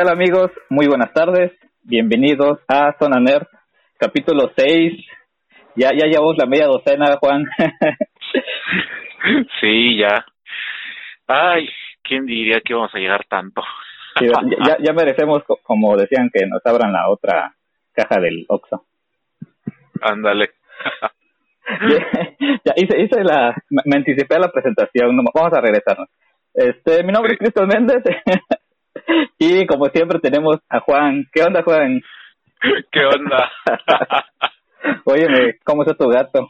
¿Qué tal amigos? Muy buenas tardes. Bienvenidos a Zona Nerd, capítulo 6. Ya, ya llevamos la media docena, Juan. sí, ya. Ay, ¿quién diría que íbamos a llegar tanto? ya, ya merecemos, como decían, que nos abran la otra caja del Oxxo. Ándale. ya, hice, hice la, me anticipé a la presentación, vamos a regresarnos. Este, mi nombre es Cristo Méndez y como siempre tenemos a Juan. ¿Qué onda, Juan? ¿Qué onda? Óyeme, ¿cómo está tu gato?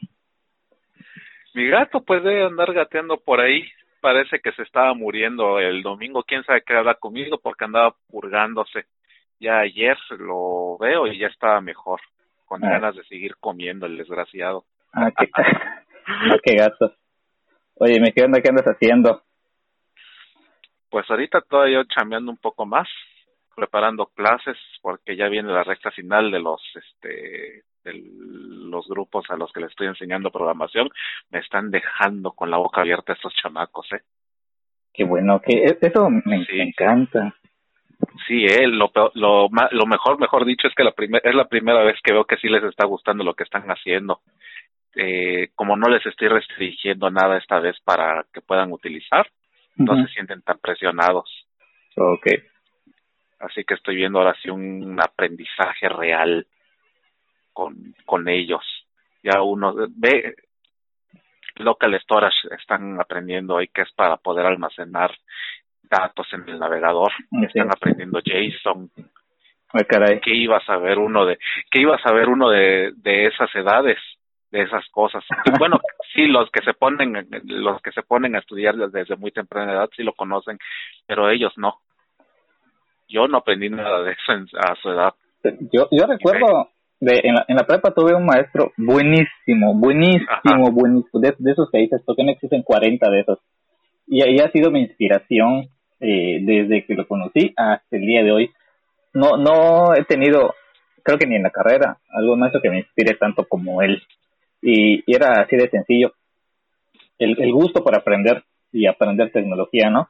Mi gato puede andar gateando por ahí. Parece que se estaba muriendo el domingo. ¿Quién sabe qué habla conmigo? Porque andaba purgándose. Ya ayer lo veo y ya estaba mejor. Con ah. ganas de seguir comiendo el desgraciado. Ah, qué, ah, qué gato. Oye, ¿me qué onda? ¿Qué andas haciendo? Pues ahorita todavía chambeando un poco más, preparando clases, porque ya viene la recta final de los, este, de los grupos a los que les estoy enseñando programación. Me están dejando con la boca abierta estos chamacos, ¿eh? Qué bueno, que eso me, encanta. Sí, eh, lo, lo, lo mejor, mejor dicho, es que la primer, es la primera vez que veo que sí les está gustando lo que están haciendo. Eh, como no les estoy restringiendo nada esta vez para que puedan utilizar, no se sienten tan presionados. Ok. Así que estoy viendo ahora sí un aprendizaje real con, con ellos. Ya uno ve, local storage están aprendiendo ahí que es para poder almacenar datos en el navegador. Están aprendiendo JSON. Ay, caray. ¿Qué iba a saber uno de, qué iba a saber uno de, de esas edades? De esas cosas. bueno, sí, los que se ponen, los que se ponen a estudiar desde muy temprana edad sí lo conocen, pero ellos no. Yo no aprendí nada de eso a su edad. Yo, yo recuerdo, de, en, la, en la prepa tuve un maestro buenísimo, buenísimo, buenísimo, de, esos que dices, porque no existen 40 de esos. Y ahí ha sido mi inspiración eh, desde que lo conocí hasta el día de hoy. No, no he tenido, creo que ni en la carrera, algo maestro que me inspire tanto como él y, era así de sencillo. El, el, gusto por aprender y aprender tecnología, ¿no?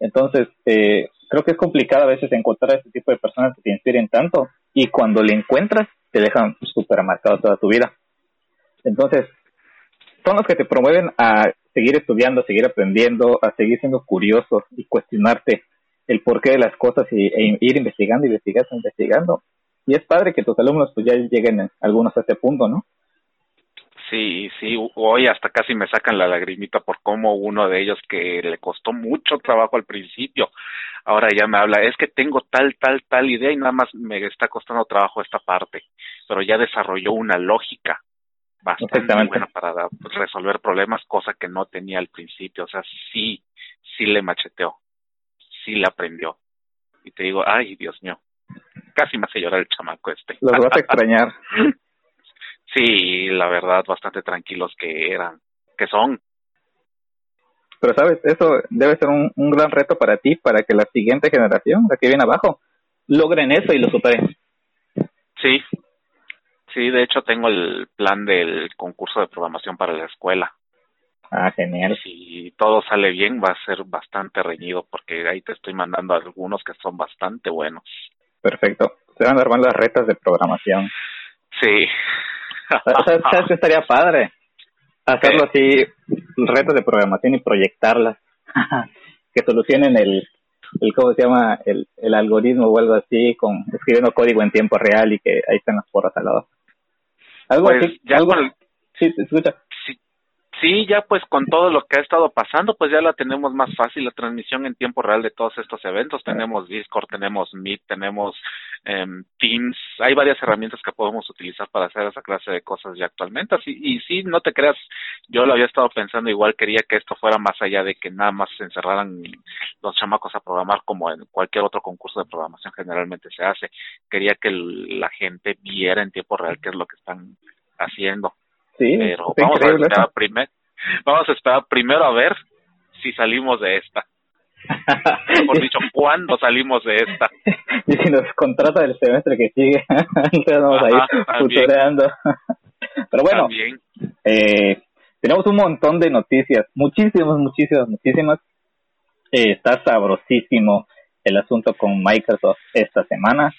Entonces, eh, creo que es complicado a veces encontrar a este tipo de personas que te inspiren tanto y cuando le encuentras te dejan súper marcado toda tu vida. Entonces, son los que te promueven a seguir estudiando, a seguir aprendiendo, a seguir siendo curioso y cuestionarte el porqué de las cosas y, e ir investigando, investigando, investigando. Y es padre que tus alumnos pues ya lleguen algunos a este punto, ¿no? Sí, sí, hoy hasta casi me sacan la lagrimita por cómo uno de ellos que le costó mucho trabajo al principio, ahora ya me habla, es que tengo tal, tal, tal idea y nada más me está costando trabajo esta parte, pero ya desarrolló una lógica bastante buena para resolver problemas, cosa que no tenía al principio, o sea, sí, sí le macheteó, sí le aprendió. Y te digo, ay, Dios mío, casi me hace llorar el chamaco este. Los vas a extrañar. Sí, la verdad, bastante tranquilos que eran, que son. Pero sabes, eso debe ser un, un gran reto para ti, para que la siguiente generación, la que viene abajo, logren eso y lo superen. Sí, sí, de hecho tengo el plan del concurso de programación para la escuela. Ah, genial. Si todo sale bien, va a ser bastante reñido, porque ahí te estoy mandando algunos que son bastante buenos. Perfecto. Se van a armar las retas de programación. Sí, ¿Sabes qué estaría padre? Hacerlo así, retos de programación y proyectarlas. que solucionen el, el, ¿cómo se llama? El, el algoritmo o algo así, con escribiendo código en tiempo real y que ahí están las porras al lado. Algo pues, así, algo, sí, escucha. Sí, ya pues con todo lo que ha estado pasando, pues ya la tenemos más fácil, la transmisión en tiempo real de todos estos eventos. Tenemos Discord, tenemos Meet, tenemos em, Teams, hay varias herramientas que podemos utilizar para hacer esa clase de cosas ya actualmente. Así, y sí, no te creas, yo lo había estado pensando igual, quería que esto fuera más allá de que nada más se encerraran los chamacos a programar como en cualquier otro concurso de programación generalmente se hace. Quería que la gente viera en tiempo real qué es lo que están haciendo. Sí, pero vamos a, esperar primer, vamos a esperar primero a ver si salimos de esta. Por dicho, ¿cuándo salimos de esta? y si nos contrata el semestre que sigue, entonces vamos a ir futureando. Pero bueno, eh, tenemos un montón de noticias, muchísimas, muchísimas, muchísimas. Eh, está sabrosísimo el asunto con Microsoft esta semana.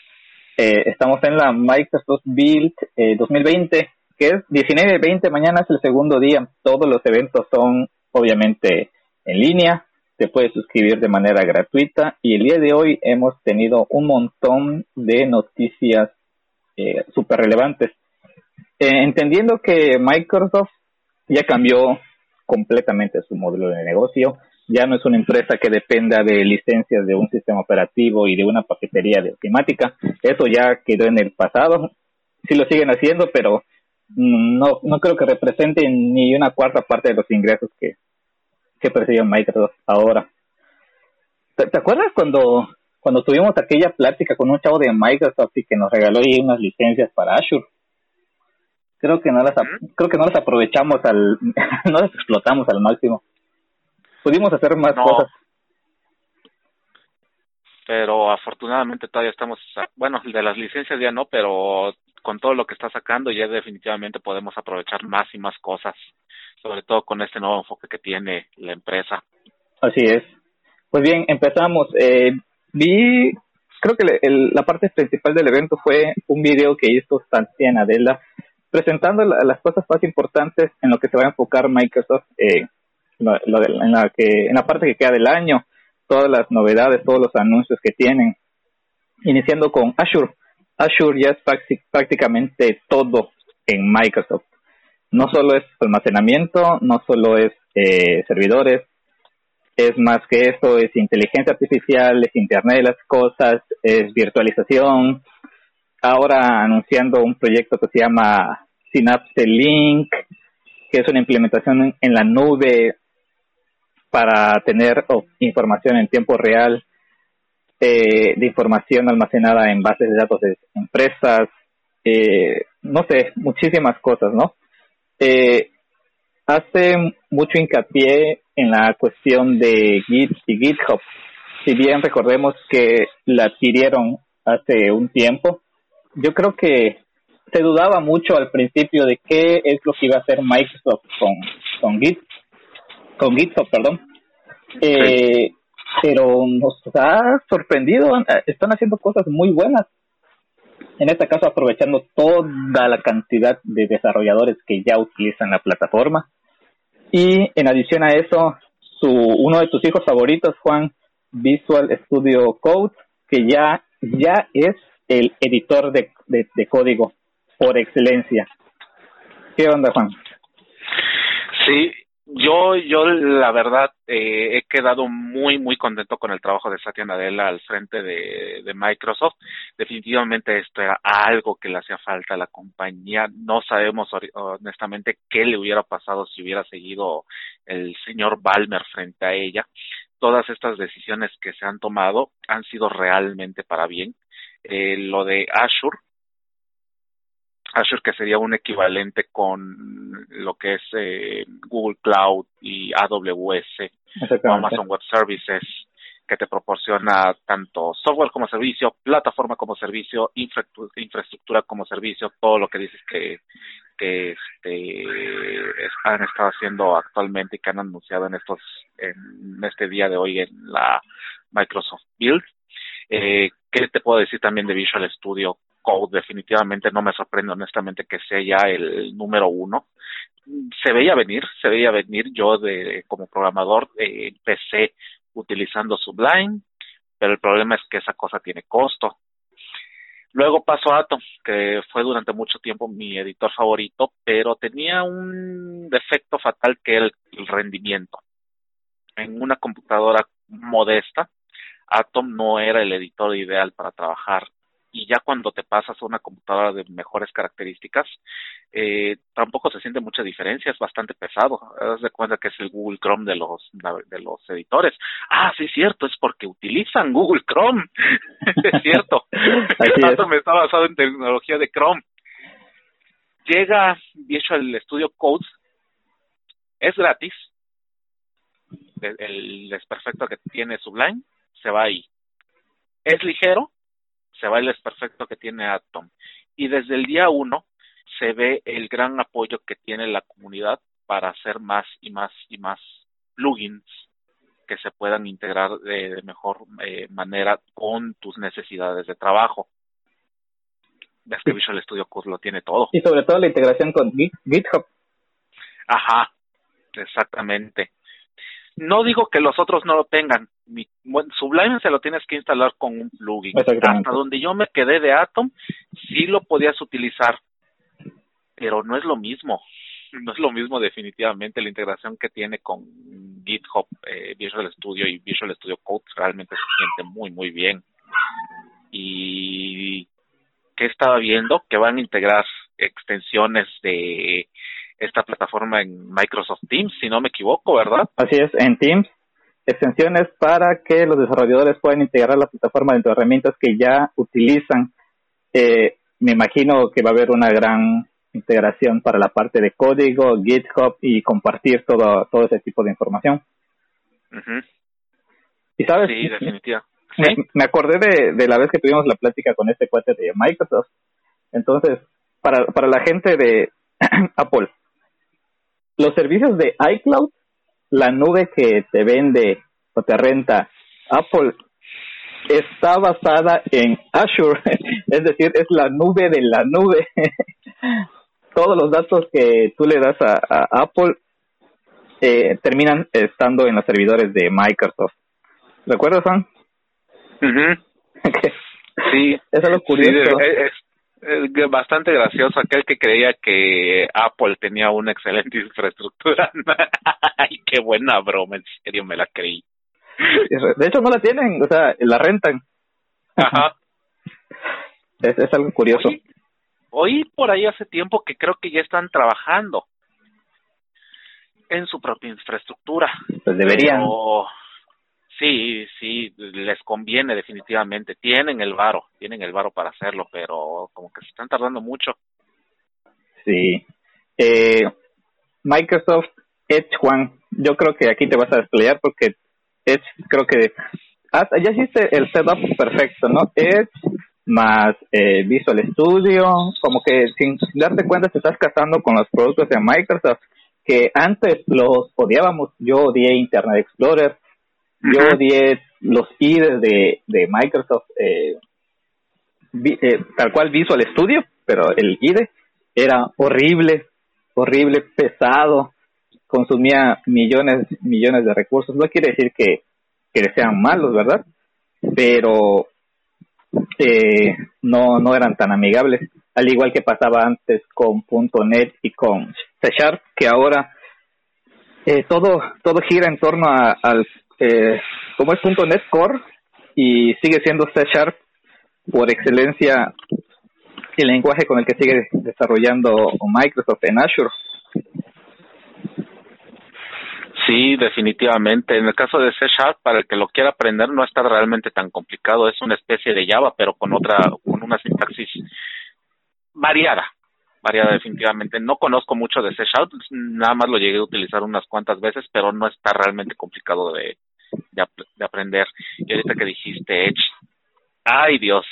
Eh, estamos en la Microsoft Build 2020, eh, que es 19 20, mañana es el segundo día. Todos los eventos son obviamente en línea, te puedes suscribir de manera gratuita y el día de hoy hemos tenido un montón de noticias eh, súper relevantes. Eh, entendiendo que Microsoft ya cambió completamente su modelo de negocio, ya no es una empresa que dependa de licencias de un sistema operativo y de una paquetería de ofimática, eso ya quedó en el pasado, sí lo siguen haciendo, pero no, no creo que represente ni una cuarta parte de los ingresos que, que percibe Microsoft ahora. ¿Te, acuerdas cuando, cuando tuvimos aquella plática con un chavo de Microsoft y que nos regaló ahí unas licencias para Azure? Creo que no las, creo que no las aprovechamos al, no las explotamos al máximo. Pudimos hacer más cosas. Pero afortunadamente todavía estamos, bueno, de las licencias ya no, pero con todo lo que está sacando ya definitivamente podemos aprovechar más y más cosas, sobre todo con este nuevo enfoque que tiene la empresa. Así es. Pues bien, empezamos. Eh, vi, creo que la parte principal del evento fue un video que hizo Santiago Nadella presentando las cosas más importantes en lo que se va a enfocar Microsoft eh, en, la que, en la parte que queda del año, todas las novedades, todos los anuncios que tienen, iniciando con Azure. Azure ya es prácticamente todo en Microsoft. No solo es almacenamiento, no solo es eh, servidores, es más que eso, es inteligencia artificial, es Internet de las Cosas, es virtualización. Ahora anunciando un proyecto que se llama Synapse Link, que es una implementación en la nube para tener información en tiempo real eh, de información almacenada en bases de datos de empresas, eh, no sé, muchísimas cosas, ¿no? Eh, hace mucho hincapié en la cuestión de Git y GitHub. Si bien recordemos que la adquirieron hace un tiempo, yo creo que se dudaba mucho al principio de qué es lo que iba a hacer Microsoft con, con Git, con GitHub, perdón. Eh, pero nos ha sorprendido, están haciendo cosas muy buenas. En este caso, aprovechando toda la cantidad de desarrolladores que ya utilizan la plataforma. Y en adición a eso, su, uno de tus hijos favoritos, Juan, Visual Studio Code, que ya, ya es el editor de, de código por excelencia. ¿Qué onda, Juan? Sí, yo, yo la verdad eh, he quedado muy, muy contento con el trabajo de Satya Nadella al frente de, Microsoft. Definitivamente esto era algo que le hacía falta a la compañía. No sabemos honestamente qué le hubiera pasado si hubiera seguido el señor Balmer frente a ella. Todas estas decisiones que se han tomado han sido realmente para bien. Eh, lo de Azure, Azure que sería un equivalente con lo que es eh, Google Cloud y AWS o Amazon Web Services que te proporciona tanto software como servicio, plataforma como servicio, infraestructura como servicio, todo lo que dices que, que este, han estado haciendo actualmente y que han anunciado en estos en este día de hoy en la Microsoft Build. Eh, ¿Qué te puedo decir también de Visual Studio? Code definitivamente no me sorprende honestamente que sea ya el número uno. Se veía venir, se veía venir yo de como programador eh, empecé utilizando Sublime, pero el problema es que esa cosa tiene costo. Luego pasó Atom, que fue durante mucho tiempo mi editor favorito, pero tenía un defecto fatal que era el rendimiento. En una computadora modesta, Atom no era el editor ideal para trabajar y ya cuando te pasas a una computadora de mejores características, eh, tampoco se siente mucha diferencia, es bastante pesado. Haz de cuenta que es el Google Chrome de los de los editores. Ah, sí, cierto, es porque utilizan Google Chrome. es cierto. Esto me está basado en tecnología de Chrome. Llega Visual Studio Codes, es gratis. El, el desperfecto que tiene Sublime se va ahí. Es ligero, se va el perfecto que tiene Atom. Y desde el día uno se ve el gran apoyo que tiene la comunidad para hacer más y más y más plugins que se puedan integrar de, mejor eh, manera con tus necesidades de trabajo. Ves que Visual Studio Code lo tiene todo. Y sobre todo la integración con GitHub. Ajá, exactamente. No digo que los otros no lo tengan. Sublime se lo tienes que instalar con un plugin. Hasta donde yo me quedé de Atom, sí lo podías utilizar, pero no es lo mismo. No es lo mismo definitivamente la integración que tiene con GitHub, eh, Visual Studio y Visual Studio Code realmente se siente muy, muy bien. Y que estaba viendo que van a integrar extensiones de esta plataforma en Microsoft Teams, si no me equivoco, ¿verdad? Así es, en Teams, extensiones para que los desarrolladores puedan integrar la plataforma dentro de herramientas que ya utilizan. Eh, me imagino que va a haber una gran integración para la parte de código, GitHub y compartir todo, todo ese tipo de información. Y sabes, sí, definitivamente. Me, acordé de, de la vez que tuvimos la plática con este cuate de Microsoft. Entonces, para, para la gente de Apple, los servicios de iCloud, la nube que te vende o te renta Apple, está basada en Azure, es decir, es la nube de la nube. Todos los datos que tú le das a, Apple eh, terminan estando en los servidores de Microsoft. ¿Recuerdas, Juan? Sí. es algo curioso es bastante gracioso aquel que creía que Apple tenía una excelente infraestructura. Ay, qué buena broma, en serio me la creí. De hecho no la tienen, o sea, la rentan. Ajá. Es, es algo curioso. Oí, por ahí hace tiempo que creo que ya están trabajando en su propia infraestructura. Pues deberían. Sí, sí, les conviene definitivamente. Tienen el varo, tienen el varo para hacerlo, pero como que se están tardando mucho. Sí. Eh, Microsoft Edge One, yo creo que aquí te vas a desplegar porque Edge creo que hasta ya hiciste el setup perfecto, ¿no? Edge más eh, Visual Studio, como que sin darte cuenta te estás casando con los productos de Microsoft que antes los odiábamos. Yo odié Internet Explorer, yo odié los IDEs de, de Microsoft, eh, eh, tal cual Visual Studio, pero el IDE era horrible, horrible, pesado, consumía millones, millones de recursos. No quiere decir que, que sean malos, ¿verdad? Pero eh, no, no eran tan amigables, al igual que pasaba antes con .NET y con C Sharp, que ahora eh, todo, todo gira en torno a, al eh, como es .NET Core y sigue siendo C Sharp por excelencia el lenguaje con el que sigue desarrollando Microsoft en Azure. Sí, definitivamente. En el caso de C Sharp, para el que lo quiera aprender, no está realmente tan complicado. Es una especie de Java, pero con otra, con una sintaxis variada. Variada, definitivamente. No conozco mucho de C Sharp, nada más lo llegué a utilizar unas cuantas veces, pero no está realmente complicado de, de, aprender. Y ahorita que dijiste Edge, ay Dios,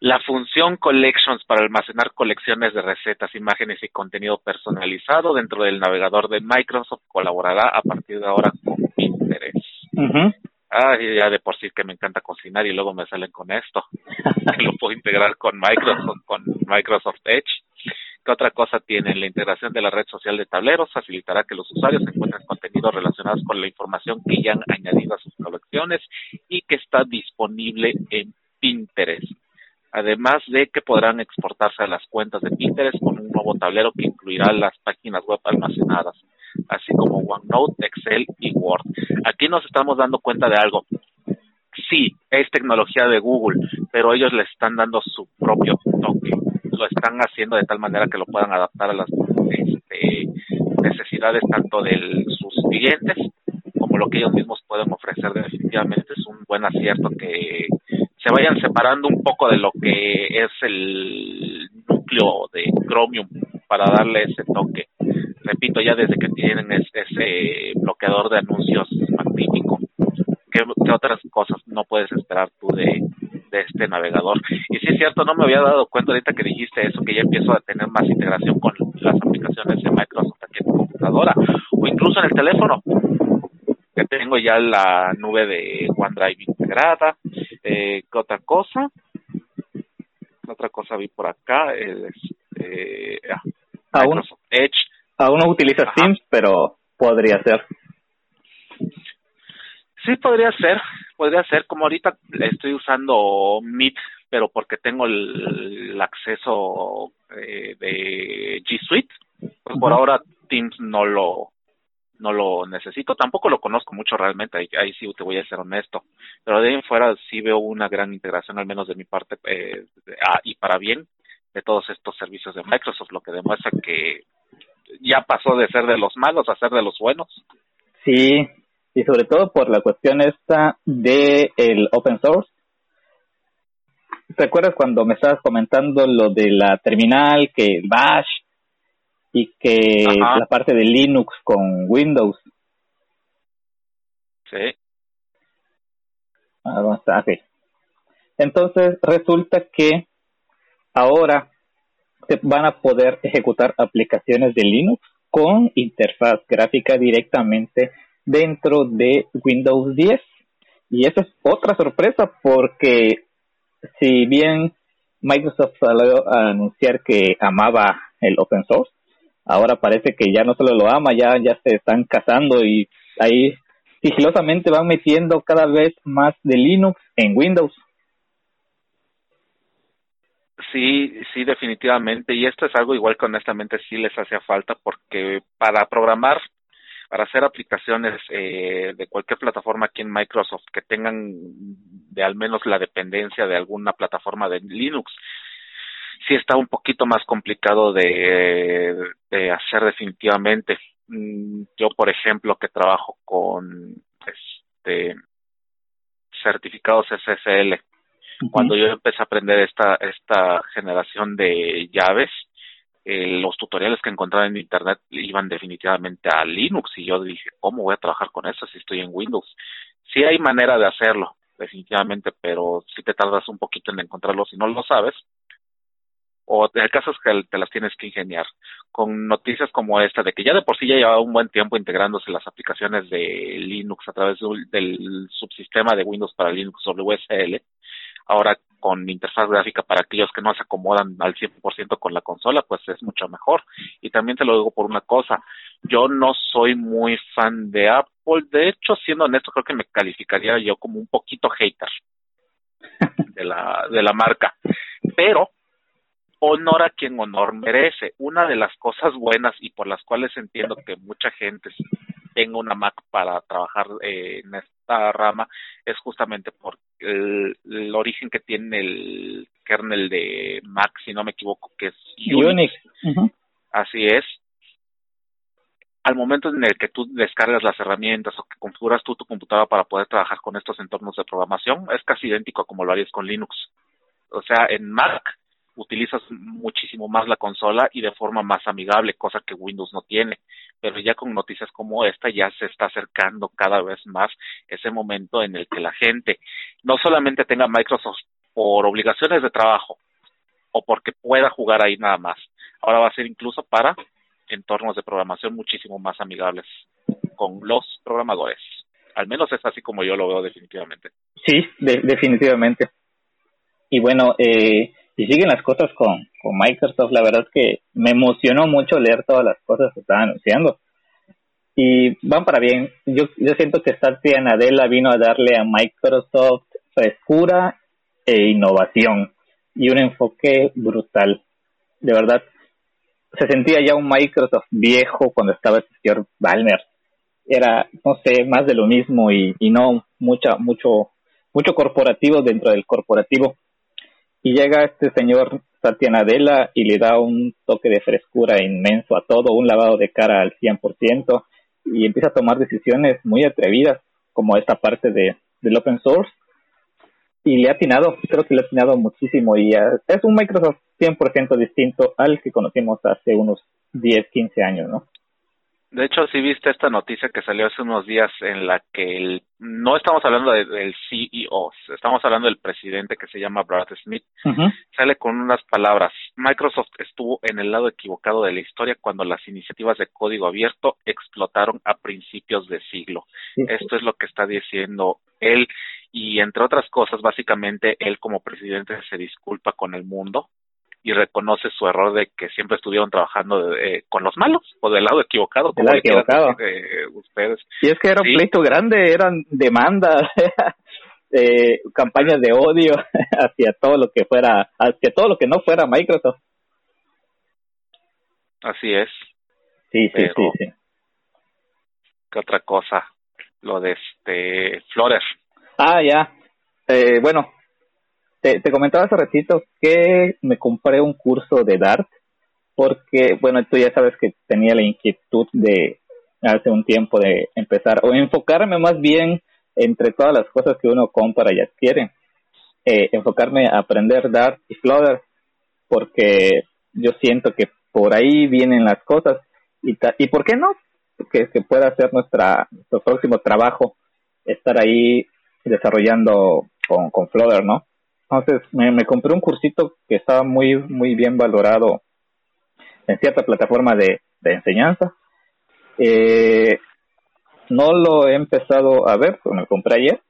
la función Collections para almacenar colecciones de recetas, imágenes y contenido personalizado dentro del navegador de Microsoft colaborará a partir de ahora con Pinterest. Ay, ya de por sí que me encanta cocinar y luego me salen con esto. lo puedo integrar con Microsoft, con Microsoft Edge. ¿Qué otra cosa tiene? La integración de la red social de tableros facilitará que los usuarios encuentren contenidos relacionados con la información que ya han añadido a sus colecciones y que está disponible en Pinterest. Además de que podrán exportarse a las cuentas de Pinterest con un nuevo tablero que incluirá las páginas web almacenadas, así como OneNote, Excel y Word. Aquí nos estamos dando cuenta de algo. Sí, es tecnología de Google, pero ellos le están dando su propio toque lo están haciendo de tal manera que lo puedan adaptar a las este, necesidades tanto de sus clientes como lo que ellos mismos pueden ofrecer. Definitivamente es un buen acierto que se vayan separando un poco de lo que es el núcleo de Chromium para darle ese toque. Repito, ya desde que tienen ese bloqueador de anuncios magnífico, ¿qué, qué otras cosas no puedes esperar tú de, de este navegador. Y sí es cierto, no me había dado cuenta ahorita que dijiste eso, que ya empiezo a tener más integración con las aplicaciones de Microsoft aquí en tu computadora o incluso en el teléfono. que tengo ya la nube de OneDrive integrada. Eh, ¿Qué otra cosa? Otra cosa vi por acá, este, ah, aún, Edge. Aún no utilizas Teams, pero podría ser. Sí, podría ser, podría ser. Como ahorita estoy usando Meet, pero porque tengo el, acceso eh, de G Suite, pues por ahora Teams no lo no lo necesito, tampoco lo conozco mucho realmente, ahí, sí te voy a ser honesto, pero de ahí en fuera sí veo una gran integración, al menos de mi parte, eh, y para bien, de todos estos servicios de Microsoft, lo que demuestra que ya pasó de ser de los malos a ser de los buenos. Sí, y sobre todo por la cuestión esta de el open source. ¿Te acuerdas cuando me estabas comentando lo de la terminal, que Bash y que la parte de Linux con Windows? Sí. Ah, Entonces resulta que ahora se van a poder ejecutar aplicaciones de Linux con interfaz gráfica directamente dentro de Windows 10. Y esa es otra sorpresa porque si bien Microsoft salió a anunciar que amaba el open source, ahora parece que ya no solo lo ama, ya, ya se están casando y ahí sigilosamente van metiendo cada vez más de Linux en Windows. Sí, sí, definitivamente. Y esto es algo igual que honestamente sí les hacía falta porque para programar para hacer aplicaciones eh, de cualquier plataforma aquí en Microsoft que tengan de al menos la dependencia de alguna plataforma de Linux, sí está un poquito más complicado de, de hacer definitivamente. Mm, yo, por ejemplo, que trabajo con este certificados SSL, cuando yo empecé a aprender esta esta generación de llaves, eh, los tutoriales que encontraba en internet iban definitivamente a Linux y yo dije, ¿cómo voy a trabajar con eso si estoy en Windows? Sí hay manera de hacerlo, definitivamente, pero si te tardas un poquito en encontrarlo si no lo sabes. O el caso es que te las tienes que ingeniar. Con noticias como esta, de que ya de por sí ya llevaba un buen tiempo integrándose las aplicaciones de Linux a través del subsistema de Windows para Linux WSL, ahora con interfaz gráfica para aquellos que no se acomodan al 100% con la consola, pues es mucho mejor. Y también te lo digo por una cosa, yo no soy muy fan de Apple, de hecho, siendo honesto, creo que me calificaría yo como un poquito hater de la, de la marca, pero honor a quien honor merece. Una de las cosas buenas y por las cuales entiendo que mucha gente tenga una Mac para trabajar eh, en esta rama es justamente por el, origen que tiene el kernel de Mac, si no me equivoco, que es Unix. Así es. Al momento en el que tú descargas las herramientas o que configuras tú tu computadora para poder trabajar con estos entornos de programación, es casi idéntico a como lo harías con Linux. O sea, en Mac utilizas muchísimo más la consola y de forma más amigable, cosa que Windows no tiene. Pero ya con noticias como esta ya se está acercando cada vez más ese momento en el que la gente no solamente tenga Microsoft por obligaciones de trabajo o porque pueda jugar ahí nada más. Ahora va a ser incluso para entornos de programación muchísimo más amigables con los programadores. Al menos es así como yo lo veo definitivamente. Sí, definitivamente. Y bueno, eh, y siguen las cosas con, con Microsoft. La verdad es que me emocionó mucho leer todas las cosas que estaban anunciando. Y van para bien. Yo, yo siento que Satya Nadella vino a darle a Microsoft frescura e innovación y un enfoque brutal. De verdad, se sentía ya un Microsoft viejo cuando estaba el señor Balmer. Era, no sé, más de lo mismo y, y no mucha, mucho, mucho corporativo dentro del corporativo y llega este señor Satya Nadella y le da un toque de frescura inmenso a todo, un lavado de cara al 100% y empieza a tomar decisiones muy atrevidas como esta parte de, del open source y le ha atinado, creo que le ha atinado muchísimo y es un Microsoft 100% distinto al que conocimos hace unos 10, 15 años, ¿no? De hecho, si viste esta noticia que salió hace unos días en la que el, no estamos hablando del CEO, estamos hablando del presidente que se llama Brad Smith. Sale con unas palabras. Microsoft estuvo en el lado equivocado de la historia cuando las iniciativas de código abierto explotaron a principios de siglo. Esto es lo que está diciendo él y entre otras cosas, básicamente él como presidente se disculpa con el mundo y reconoce su error de que siempre estuvieron trabajando eh, con los malos o del lado equivocado, como equivocado. Eh, ustedes. Y es que era un pleito grande, eran demandas, eh, campañas de odio hacia todo lo que fuera, hacia todo lo que no fuera Microsoft. Así es. Sí, sí, sí, sí. ¿Qué otra cosa? Lo de este Flores. Ah, ya. Eh, bueno, te, te comentaba hace ratito que me compré un curso de Dart porque, bueno, tú ya sabes que tenía la inquietud de hace un tiempo de empezar o enfocarme más bien entre todas las cosas que uno compra y adquiere, eh, enfocarme a aprender Dart y Flutter porque yo siento que por ahí vienen las cosas y, y ¿por qué no? Que, que pueda ser nuestra, nuestro próximo trabajo, estar ahí desarrollando con, con Flutter, ¿no? Entonces me, compré un cursito que estaba muy, muy bien valorado en cierta plataforma de, enseñanza. Eh, no lo he empezado a ver, me lo compré ayer,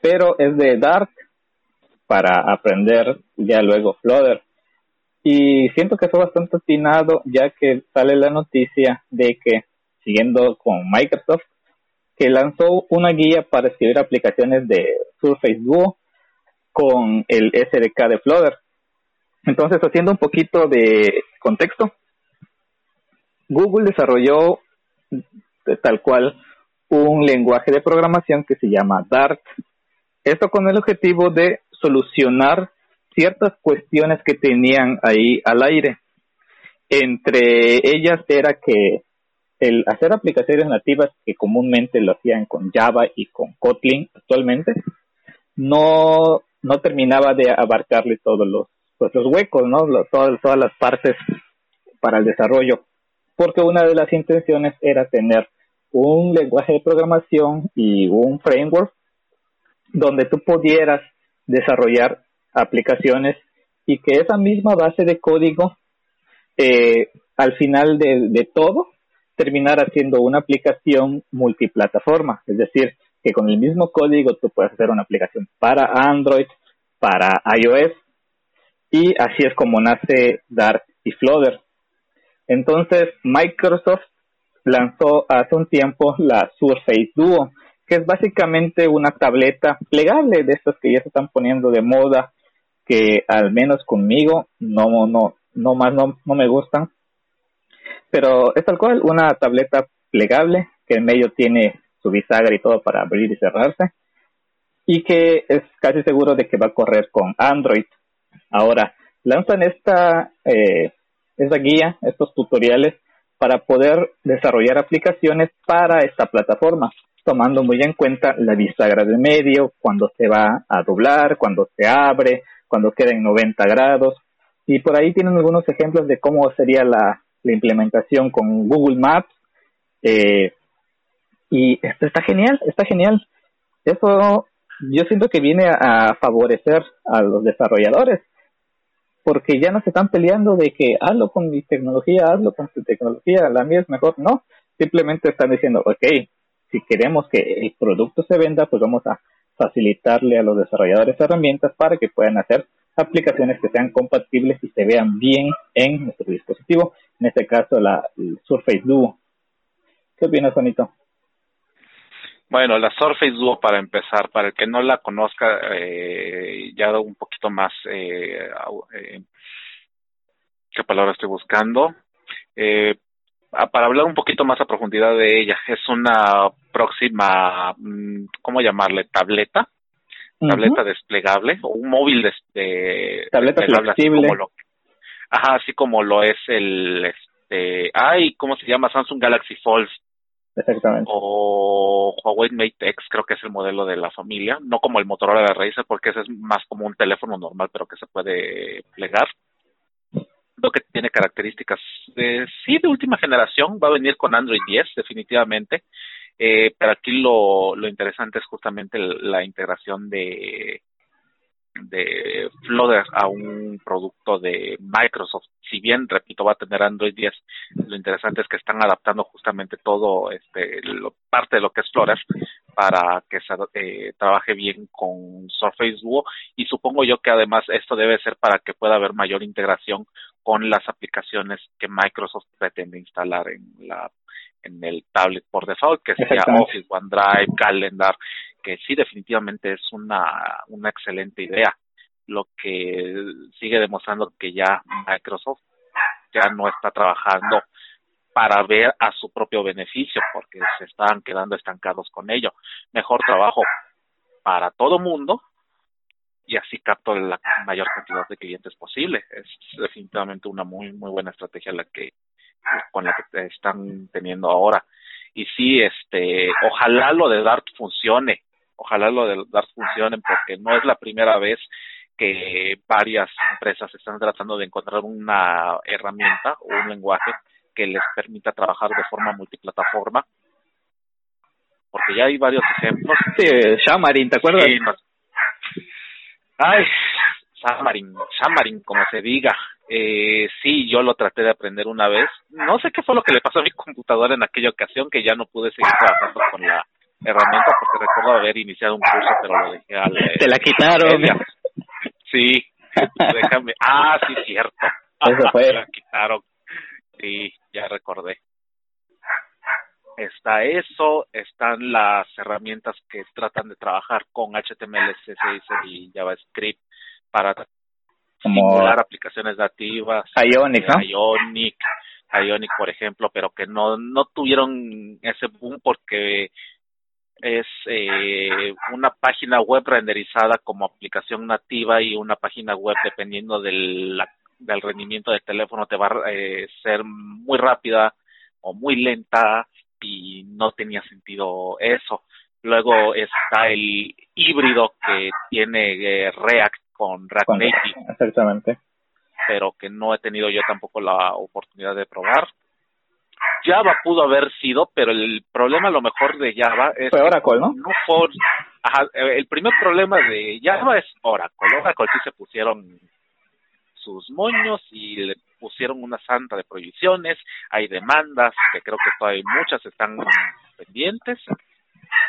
pero es de Dart para aprender ya luego Flutter. Y siento que fue bastante atinado ya que sale la noticia de que, siguiendo con Microsoft, que lanzó una guía para escribir aplicaciones de Surface Duo con el SDK de Flutter. Entonces, haciendo un poquito de contexto, Google desarrolló tal cual un lenguaje de programación que se llama Dart. Esto con el objetivo de solucionar ciertas cuestiones que tenían ahí al aire. Entre ellas era que el hacer aplicaciones nativas que comúnmente lo hacían con Java y con Kotlin actualmente, no no terminaba de abarcarle todos los, pues, los huecos, ¿no? todas, todas las partes para el desarrollo, porque una de las intenciones era tener un lenguaje de programación y un framework donde tú pudieras desarrollar aplicaciones y que esa misma base de código eh, al final de, de todo terminara siendo una aplicación multiplataforma, es decir, que con el mismo código tú puedes hacer una aplicación para Android, para iOS, y así es como nace Dart y Flutter. Entonces, Microsoft lanzó hace un tiempo la Surface Duo, que es básicamente una tableta plegable de estas que ya se están poniendo de moda, que al menos conmigo no, no, no más no, no me gustan. Pero es tal cual una tableta plegable que en medio tiene su bisagra y todo para abrir y cerrarse y que es casi seguro de que va a correr con Android. Ahora, lanzan esta, eh, guía, estos tutoriales para poder desarrollar aplicaciones para esta plataforma, tomando muy en cuenta la bisagra de medio, cuando se va a doblar, cuando se abre, cuando queda en 90 grados. Y por ahí tienen algunos ejemplos de cómo sería la, la implementación con Google Maps, eh, y esto está genial, está genial. Eso yo siento que viene a, favorecer a los desarrolladores, porque ya no se están peleando de que hazlo con mi tecnología, hazlo con tu tecnología, la mía es mejor. No, simplemente están diciendo, ok, si queremos que el producto se venda, pues vamos a facilitarle a los desarrolladores herramientas para que puedan hacer aplicaciones que sean compatibles y se vean bien en nuestro dispositivo, en este caso la Surface Duo. ¿Qué opinas, Juanito? Bueno, la Surface Duo para empezar, para el que no la conozca, eh, ya un poquito más, eh, eh, ¿qué palabra estoy buscando? Eh, para hablar un poquito más a profundidad de ella, es una próxima, mm, ¿cómo llamarle? Tableta, tableta desplegable, o un móvil de, tableta flexible. Así ajá, así como lo es el, este, ay, ¿cómo se llama? Samsung Galaxy Fold Exactamente. O Huawei Mate X, creo que es el modelo de la familia, no como el Motorola de Razer, porque ese es más como un teléfono normal, pero que se puede plegar. producto que tiene características de, sí de última generación, va a venir con Android 10 definitivamente, eh, pero aquí lo, lo interesante es justamente la integración de de Flutter a un producto de Microsoft. Si bien, repito, va a tener Android 10, lo interesante es que están adaptando justamente todo, este, lo, parte de lo que es Flutter para que se eh, trabaje bien con Surface Duo y supongo yo que además esto debe ser para que pueda haber mayor integración con las aplicaciones que Microsoft pretende instalar en la en el tablet por default, que sea Office, OneDrive, Calendar, que sí definitivamente es una, una excelente idea. Lo que sigue demostrando que ya Microsoft ya no está trabajando para ver a su propio beneficio, porque se están quedando estancados con ello. Mejor trabajo para todo mundo y así capto la mayor cantidad de clientes posible. Es definitivamente una muy muy buena estrategia la que con la que están teniendo ahora. Y sí, este, ojalá lo de Dart funcione, ojalá lo de Dart funcione porque no es la primera vez que varias empresas están tratando de encontrar una herramienta o un lenguaje que les permita trabajar de forma multiplataforma porque ya hay varios ejemplos. Sí, Xamarin, ¿te acuerdas? Ay, Xamarin, Xamarin, como se diga. Eh, sí, yo lo traté de aprender una vez. No sé qué fue lo que le pasó a mi computadora en aquella ocasión, que ya no pude seguir trabajando con la herramienta, porque recuerdo haber iniciado un curso, pero lo dejé al... Te la quitaron. Sí, déjame. Ah, sí, cierto. Eso fue. la quitaron. Sí, ya recordé. Está eso, están las herramientas que tratan de trabajar con HTML, CSS y JavaScript para como aplicaciones nativas, Ionic, ¿no? Ionic, Ionic, por ejemplo, pero que no no tuvieron ese boom porque es eh, una página web renderizada como aplicación nativa y una página web dependiendo del, del rendimiento del teléfono te va a eh, ser muy rápida o muy lenta y no tenía sentido eso. Luego está el híbrido que tiene eh, React con React Native. Exactamente. Pero que no he tenido yo tampoco la oportunidad de probar. Java pudo haber sido, pero el problema a lo mejor de Java es... Fue Oracle, ¿no? no for, ajá, el primer problema de Java es Oracle. Oracle sí se pusieron sus moños y le pusieron una santa de prohibiciones, hay demandas, que creo que todavía muchas están pendientes,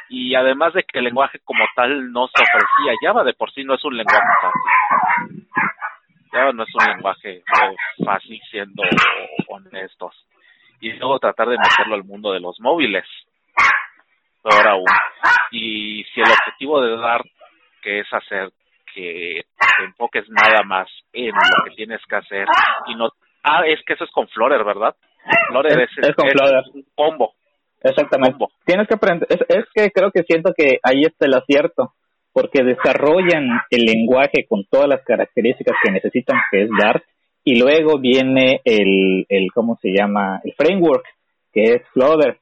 y además de que el lenguaje como tal no se ofrecía, Java de por sí no es un lenguaje fácil. Java no es un lenguaje fácil siendo honestos. Y luego tratar de meterlo al mundo de los móviles, peor aún. Y si el objetivo de dar que es hacer que te enfoques nada más en lo que tienes que hacer y no ah es que eso es con Flutter verdad Flutter es, es, con un combo. Exactamente. Tienes que aprender, es, es que creo que siento que ahí está el acierto, porque desarrollan el lenguaje con todas las características que necesitan, que es Dart, y luego viene el, el ¿cómo se llama? El framework, que es Flutter.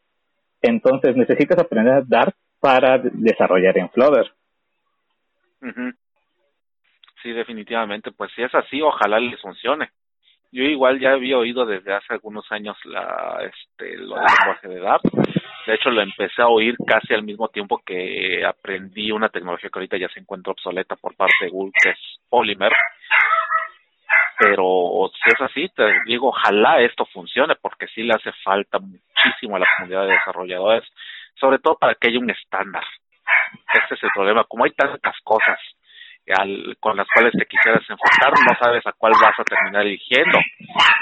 Entonces necesitas aprender Dart para desarrollar en Flutter. Sí, definitivamente. Pues si es así, ojalá les funcione. Yo igual ya había oído desde hace algunos años la, este, lo del lenguaje de Dart. De hecho, lo empecé a oír casi al mismo tiempo que aprendí una tecnología que ahorita ya se encuentra obsoleta por parte de Google, que es Polymer. Pero si es así, te digo, ojalá esto funcione, porque sí le hace falta muchísimo a la comunidad de desarrolladores, sobre todo para que haya un estándar. Este es el problema. Como hay tantas cosas con las cuales te quisieras enfocar, no sabes a cuál vas a terminar eligiendo.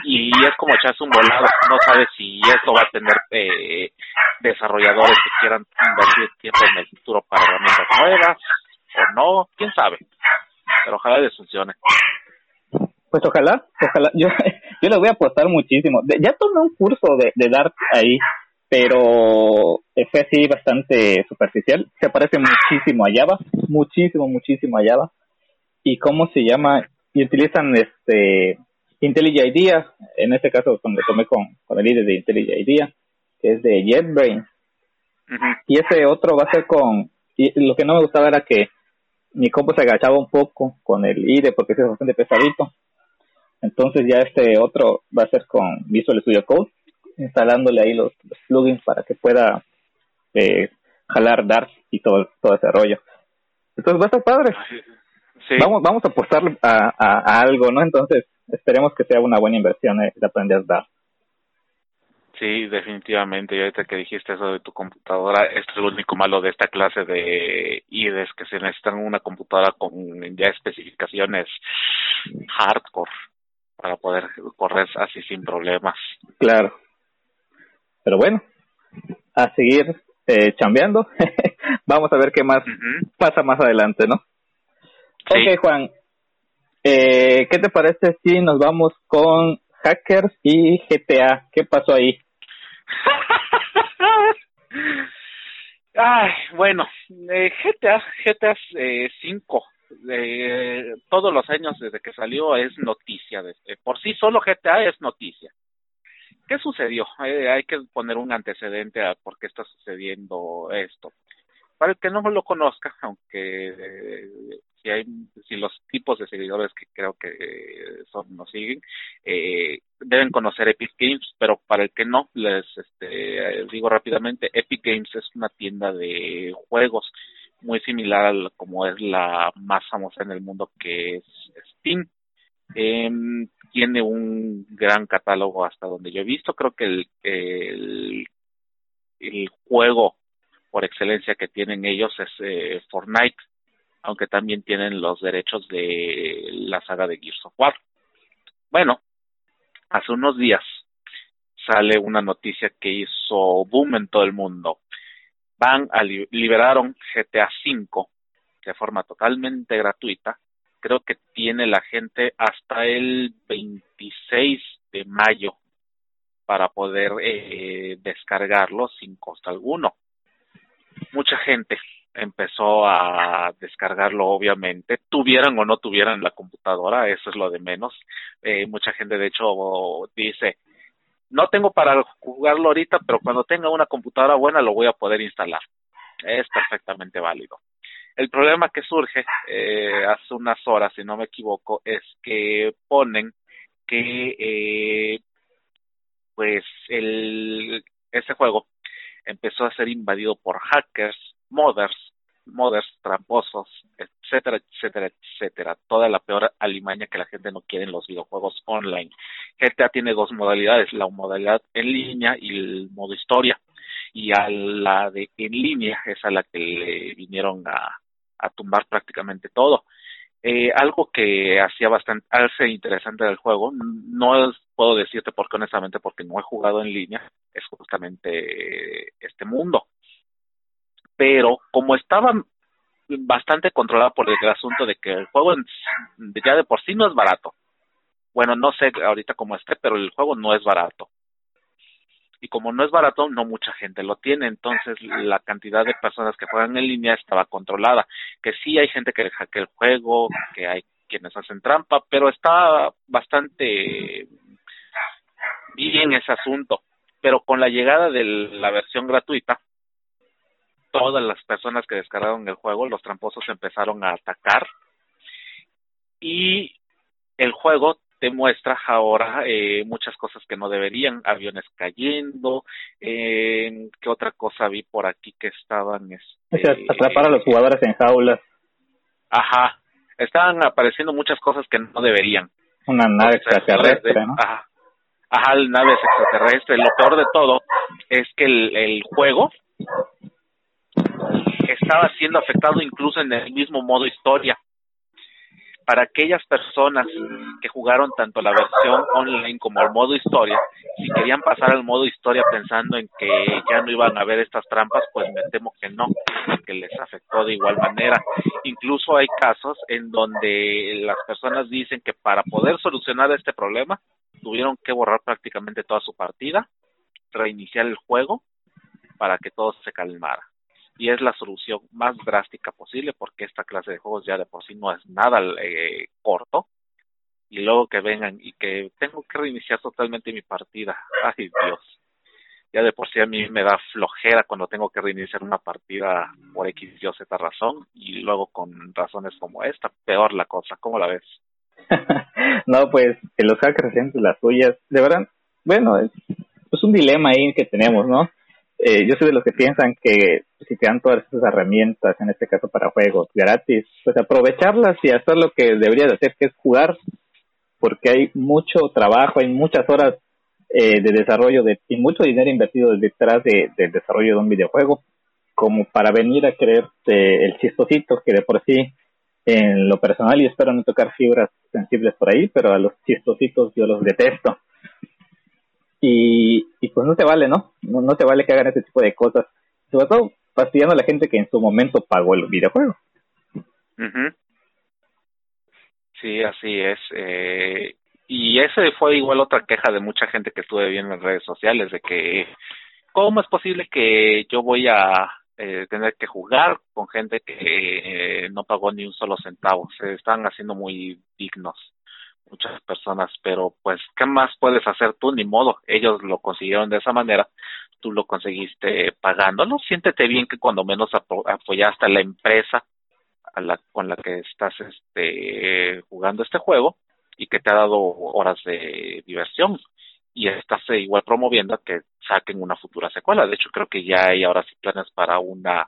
Y es como echarse un volado, no sabes si esto va a tener eh, desarrolladores que quieran invertir tiempo en el futuro para herramientas nuevas o no, quién sabe. Pero ojalá les funcione. Pues ojalá, ojalá. Yo, yo le voy a apostar muchísimo. Ya tomé un curso de, de Dart ahí, pero fue así bastante superficial. Se parece muchísimo a Java, muchísimo, muchísimo a Java. ¿Y cómo se llama? Y utilizan este IntelliJ IDEA, en este caso cuando tomé con, con el IDE de IntelliJ IDEA, que es de JetBrains. Y ese otro va a ser con, y lo que no me gustaba era que mi compu se agachaba un poco con el IDE porque es bastante pesadito. Entonces ya este otro va a ser con Visual Studio Code, instalándole ahí los, plugins para que pueda eh, jalar Dart y todo, todo ese rollo. Entonces va a estar padre. Vamos, vamos a apostar a, a, algo, ¿no? Entonces esperemos que sea una buena inversión eh, de aprender Dart. Sí, definitivamente. Y ahorita que dijiste eso de tu computadora, esto es lo único malo de esta clase de IDES, que se necesitan una computadora con ya especificaciones hardcore para poder correr así sin problemas. Claro. Pero bueno, a seguir eh, chambeando. Vamos a ver qué más pasa más adelante, ¿no? Sí. Ok, Juan. Eh, ¿Qué te parece si nos vamos con hackers y GTA? ¿Qué pasó ahí? Ay, bueno, eh, GTA, GTA 5, eh, todos los años desde que salió es noticia. De, eh, por sí solo GTA es noticia. ¿Qué sucedió? Eh, hay que poner un antecedente a por qué está sucediendo esto. Para el que no lo conozca, aunque eh, si hay si los tipos de seguidores que creo que son nos siguen deben conocer Epic Games pero para el que no les este, digo rápidamente Epic Games es una tienda de juegos muy similar a como es la más famosa en el mundo que es Steam em, tiene un gran catálogo hasta donde yo he visto creo que el, el, el juego por excelencia que tienen ellos es eh, Fortnite aunque también tienen los derechos de la saga de Gears of War. Bueno, hace unos días sale una noticia que hizo boom en todo el mundo. Van a liberaron GTA V de forma totalmente gratuita. Creo que tiene la gente hasta el 26 de mayo para poder eh, descargarlo sin costo alguno. Mucha gente empezó a descargarlo obviamente, tuvieran o no tuvieran la computadora, eso es lo de menos. Eh, mucha gente de hecho dice, no tengo para jugarlo ahorita, pero cuando tenga una computadora buena lo voy a poder instalar. Es perfectamente válido. El problema que surge eh, hace unas horas, si no me equivoco, es que ponen que eh, pues el ese juego empezó a ser invadido por hackers modders, modders tramposos, etcétera, etcétera, etcétera. Toda la peor alimaña que la gente no quiere en los videojuegos online. GTA tiene dos modalidades, la modalidad en línea y el modo historia. Y a la de en línea es a la que le vinieron a, a tumbar prácticamente todo. Eh, algo que hacía bastante, hace interesante del juego, no puedo decirte porque honestamente porque no he jugado en línea, es justamente este mundo pero como estaba bastante controlado por el asunto de que el juego ya de por sí no es barato. Bueno, no sé ahorita cómo esté, pero el juego no es barato. Y como no es barato, no mucha gente lo tiene, entonces la cantidad de personas que juegan en línea estaba controlada. Que sí hay gente que hackea el juego, que hay quienes hacen trampa, pero está bastante bien ese asunto. Pero con la llegada de la versión gratuita, todas las personas que descargaron el juego, los tramposos empezaron a atacar y el juego te muestra ahora eh, muchas cosas que no deberían, aviones cayendo, eh, ¿qué otra cosa vi por aquí que estaban? Este, atrapar a los jugadores en jaulas. Ajá, estaban apareciendo muchas cosas que no deberían. Una nave extraterrestre, ¿no? Ajá, ajá, naves extraterrestres. Lo peor de todo es que el, el juego estaba siendo afectado incluso en el mismo modo historia. Para aquellas personas que jugaron tanto la versión online como el modo historia, si querían pasar al modo historia pensando en que ya no iban a ver estas trampas, pues me temo que no, que les afectó de igual manera. Incluso hay casos en donde las personas dicen que para poder solucionar este problema tuvieron que borrar prácticamente toda su partida, reiniciar el juego para que todo se calmara y es la solución más drástica posible porque esta clase de juegos ya de por sí no es nada eh, corto y luego que vengan y que tengo que reiniciar totalmente mi partida. Ay Dios, ya de por sí a mí me da flojera cuando tengo que reiniciar una partida por X, Y Z razón y luego con razones como esta, peor la cosa, ¿cómo la ves? no, pues que los hackers las suyas. De verdad, bueno, es, es un dilema ahí que tenemos, ¿no? Eh, yo soy de los que piensan que si te dan todas esas herramientas, en este caso para juegos gratis, pues aprovecharlas y hacer lo que deberías hacer, que es jugar, porque hay mucho trabajo, hay muchas horas eh, de desarrollo de, y mucho dinero invertido detrás de, del desarrollo de un videojuego, como para venir a creerte el chistosito que de por sí en lo personal y espero no tocar fibras sensibles por ahí, pero a los chistositos yo los detesto. Y, y pues no te vale, ¿no? ¿no? No te vale que hagan ese tipo de cosas. Sobre todo fastidiando a la gente que en su momento pagó el videojuego. Sí, así es. Eh, y ese fue igual otra queja de mucha gente que estuve viendo en redes sociales, de que, ¿cómo es posible que yo voy a eh, tener que jugar con gente que eh, no pagó ni un solo centavo? Se están haciendo muy dignos muchas personas, pero pues, ¿qué más puedes hacer tú? Ni modo, ellos lo consiguieron de esa manera, tú lo conseguiste pagándolo, siéntete bien que cuando menos apoyaste a la empresa a la, con la que estás este, jugando este juego y que te ha dado horas de diversión y estás igual promoviendo a que saquen una futura secuela. De hecho, creo que ya hay ahora sí planes para una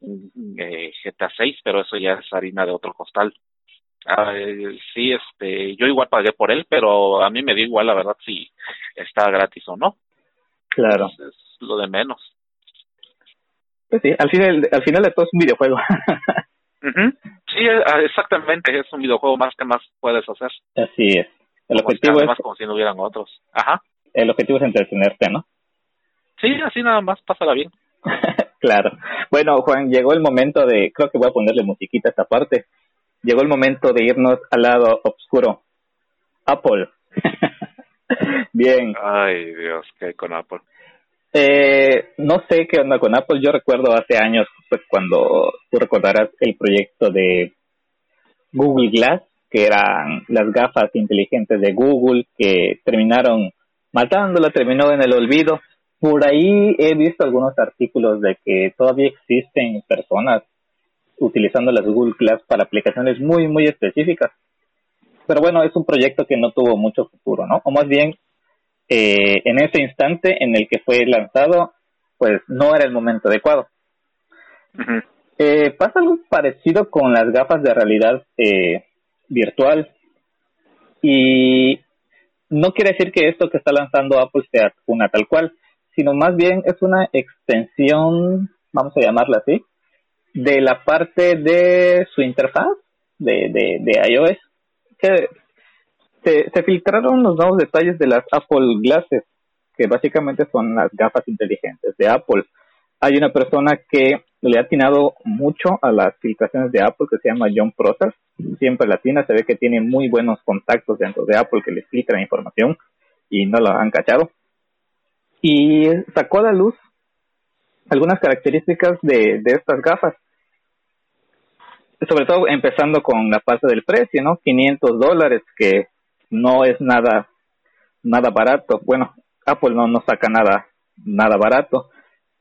un, eh, GTA 6, pero eso ya es harina de otro costal. Ah, sí, este, yo igual pagué por él, pero a mí me dio igual la verdad si está gratis o no. Claro. es lo de menos. Pues sí, al final, al final de todo es un videojuego. Sí, ah, exactamente, es un videojuego más que más puedes hacer. Así es. El objetivo es como si no hubieran otros. Ajá. El objetivo es entretenerte, ¿no? Sí, así nada más, pásala bien. claro. Bueno, Juan, llegó el momento de, creo que voy a ponerle musiquita a esta parte llegó el momento de irnos al lado oscuro. Apple. Bien. Ay, Dios, ¿qué hay con Apple? Eh, no sé qué onda con Apple. Yo recuerdo hace años, pues cuando tú recordarás el proyecto de Google Glass, que eran las gafas inteligentes de Google, que terminaron matándola, terminó en el olvido. Por ahí he visto algunos artículos de que todavía existen personas utilizando las Google Glass para aplicaciones muy, muy específicas. Pero bueno, es un proyecto que no tuvo mucho futuro, ¿no? O más bien, eh, en ese instante en el que fue lanzado, pues no era el momento adecuado. eh, pasa algo parecido con las gafas de realidad eh, virtual. Y no quiere decir que esto que está lanzando Apple sea una tal cual, sino más bien es una extensión, vamos a llamarla así, de la parte de su interfaz de, de, de iOS, que se, se filtraron los nuevos detalles de las Apple Glasses, que básicamente son las gafas inteligentes de Apple. Hay una persona que le ha atinado mucho a las filtraciones de Apple que se llama John Prosser. Siempre latina, se ve que tiene muy buenos contactos dentro de Apple que le filtran información y no lo han cachado. Y sacó a la luz algunas características de, de estas gafas. Sobre todo empezando con la parte del precio, ¿no? 500 dólares, que no es nada, nada barato. Bueno, Apple no, no saca nada, nada barato.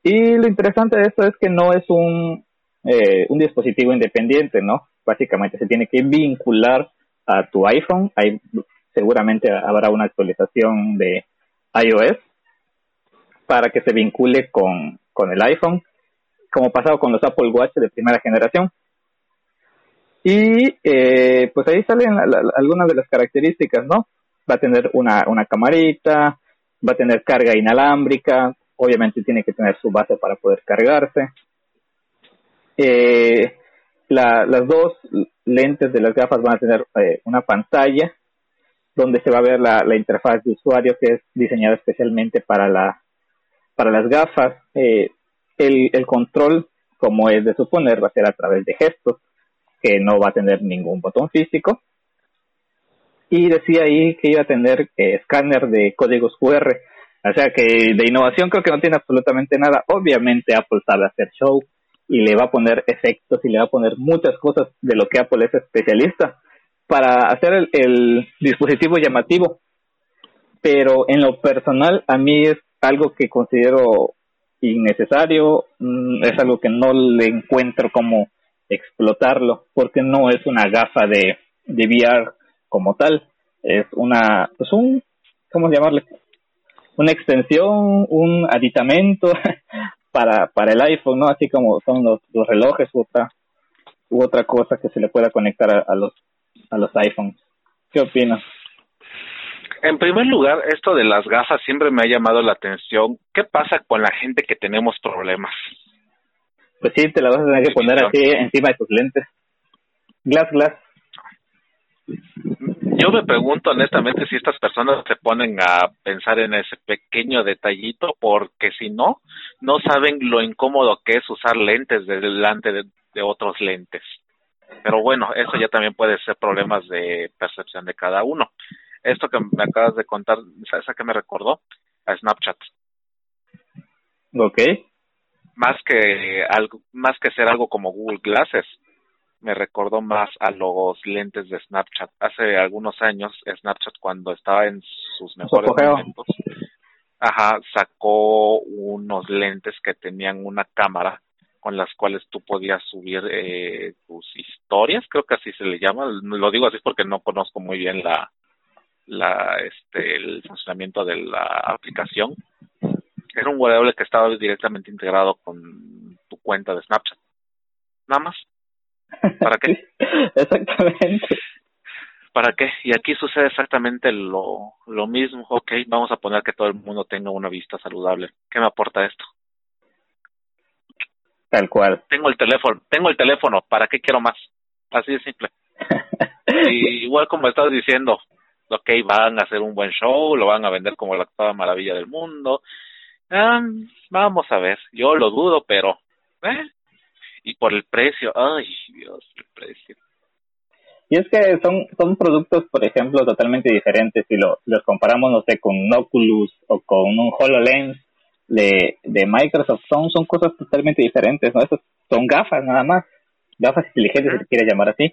Y lo interesante de esto es que no es un, eh, un dispositivo independiente, ¿no? Básicamente se tiene que vincular a tu iPhone. Hay, seguramente habrá una actualización de iOS para que se vincule con, con el iPhone, como pasado con los Apple Watch de primera generación. Y eh, pues ahí salen algunas de las características, ¿no? Va a tener una, una camarita, va a tener carga inalámbrica, obviamente tiene que tener su base para poder cargarse. Eh, la, las dos lentes de las gafas van a tener eh, una pantalla donde se va a ver la interfaz de usuario que es diseñada especialmente para la para las gafas, eh, el, el control, como es de suponer, va a ser a través de gestos, que no va a tener ningún botón físico. Y decía ahí que iba a tener eh, escáner de códigos QR. O sea que de innovación creo que no tiene absolutamente nada. Obviamente Apple sabe hacer show y le va a poner efectos y le va a poner muchas cosas de lo que Apple es especialista para hacer el, el dispositivo llamativo. Pero en lo personal a mí es algo que considero innecesario, mm, es algo que no le encuentro como explotarlo, porque no es una gafa de, de VR como tal. Es una, pues un, ¿cómo llamarle? Una extensión, un aditamento para, para el iPhone, ¿no? Así como son los, relojes u otra, u otra cosa que se le pueda conectar a, los, a los iPhones. ¿Qué opinas? En primer lugar, esto de las gafas siempre me ha llamado la atención. ¿Qué pasa con la gente que tenemos problemas? Pues sí, te la vas a tener que poner así encima de tus lentes. Glass, glass. Yo me pregunto honestamente si estas personas se ponen a pensar en ese pequeño detallito porque si no, no saben lo incómodo que es usar lentes delante de, de otros lentes. Pero bueno, eso ya también puede ser problemas de percepción de cada uno. Esto que me acabas de contar, ¿sabes a qué me recordó? A Snapchat. Ok. Más que algo, más que ser algo como Google Glasses, me recordó más a los lentes de Snapchat. Hace algunos años, Snapchat cuando estaba en sus mejores momentos, ajá, sacó unos lentes que tenían una cámara con las cuales tú podías subir eh, tus historias, creo que así se le llama. Lo digo así porque no conozco muy bien la, la este el funcionamiento de la aplicación era un wearable que estaba directamente integrado con tu cuenta de Snapchat. Nada más. Para qué exactamente. Para qué y aquí sucede exactamente lo lo mismo. Ok vamos a poner que todo el mundo tenga una vista saludable. Qué me aporta esto tal cual. Tengo el teléfono tengo el teléfono. Para qué quiero más así de simple. Y igual como estás diciendo ok, van a hacer un buen show, lo van a vender como la octava maravilla del mundo. Ah, vamos a ver, yo lo dudo, pero... ¿eh? Y por el precio, ay Dios, el precio. Y es que son, son productos, por ejemplo, totalmente diferentes. Si lo, los comparamos, no sé, con un Oculus o con un HoloLens de, de Microsoft, son, son cosas totalmente diferentes, ¿no? Esas son gafas nada más. Gafas inteligentes, si se quiere llamar así.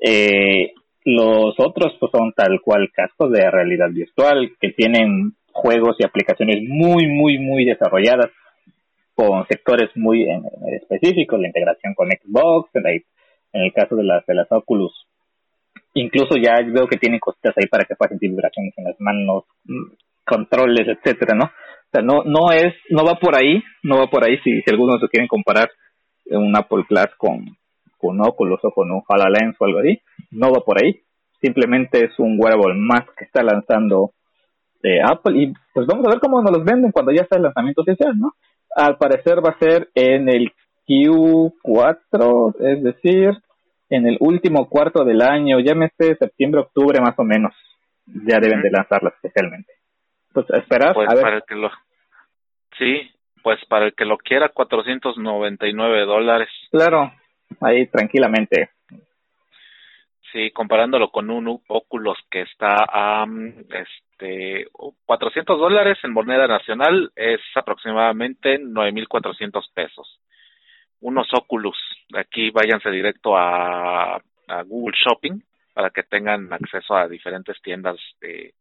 Eh, los otros pues son tal cual cascos de realidad virtual que tienen juegos y aplicaciones muy, muy, muy desarrolladas con sectores muy específicos, la integración con Xbox, en, el caso de las, de las Oculus. Incluso ya veo que tienen cositas ahí para que puedan sentir vibraciones en las manos, mm, controles, etcétera, ¿no? O sea, no, no es, no va por ahí, no va por ahí si, si algunos quieren comparar un Apple Plus con, con Oculus o con un HoloLens o algo así, no va por ahí. Simplemente es un wearable más que está lanzando eh, Apple y pues vamos a ver cómo nos los venden cuando ya está el lanzamiento oficial, ¿no? Al parecer va a ser en el Q4, es decir, en el último cuarto del año, llámese septiembre, octubre más o menos, ya deben de lanzarla especialmente. Pues esperar pues a ver. Para el que lo... Sí, pues para el que lo quiera, 499 dólares. Claro, ahí tranquilamente. Sí, comparándolo con un Oculus que está a este 400 dólares en moneda nacional es aproximadamente 9.400 pesos. Unos Oculus, aquí váyanse directo a Google Shopping para que tengan acceso a diferentes tiendas de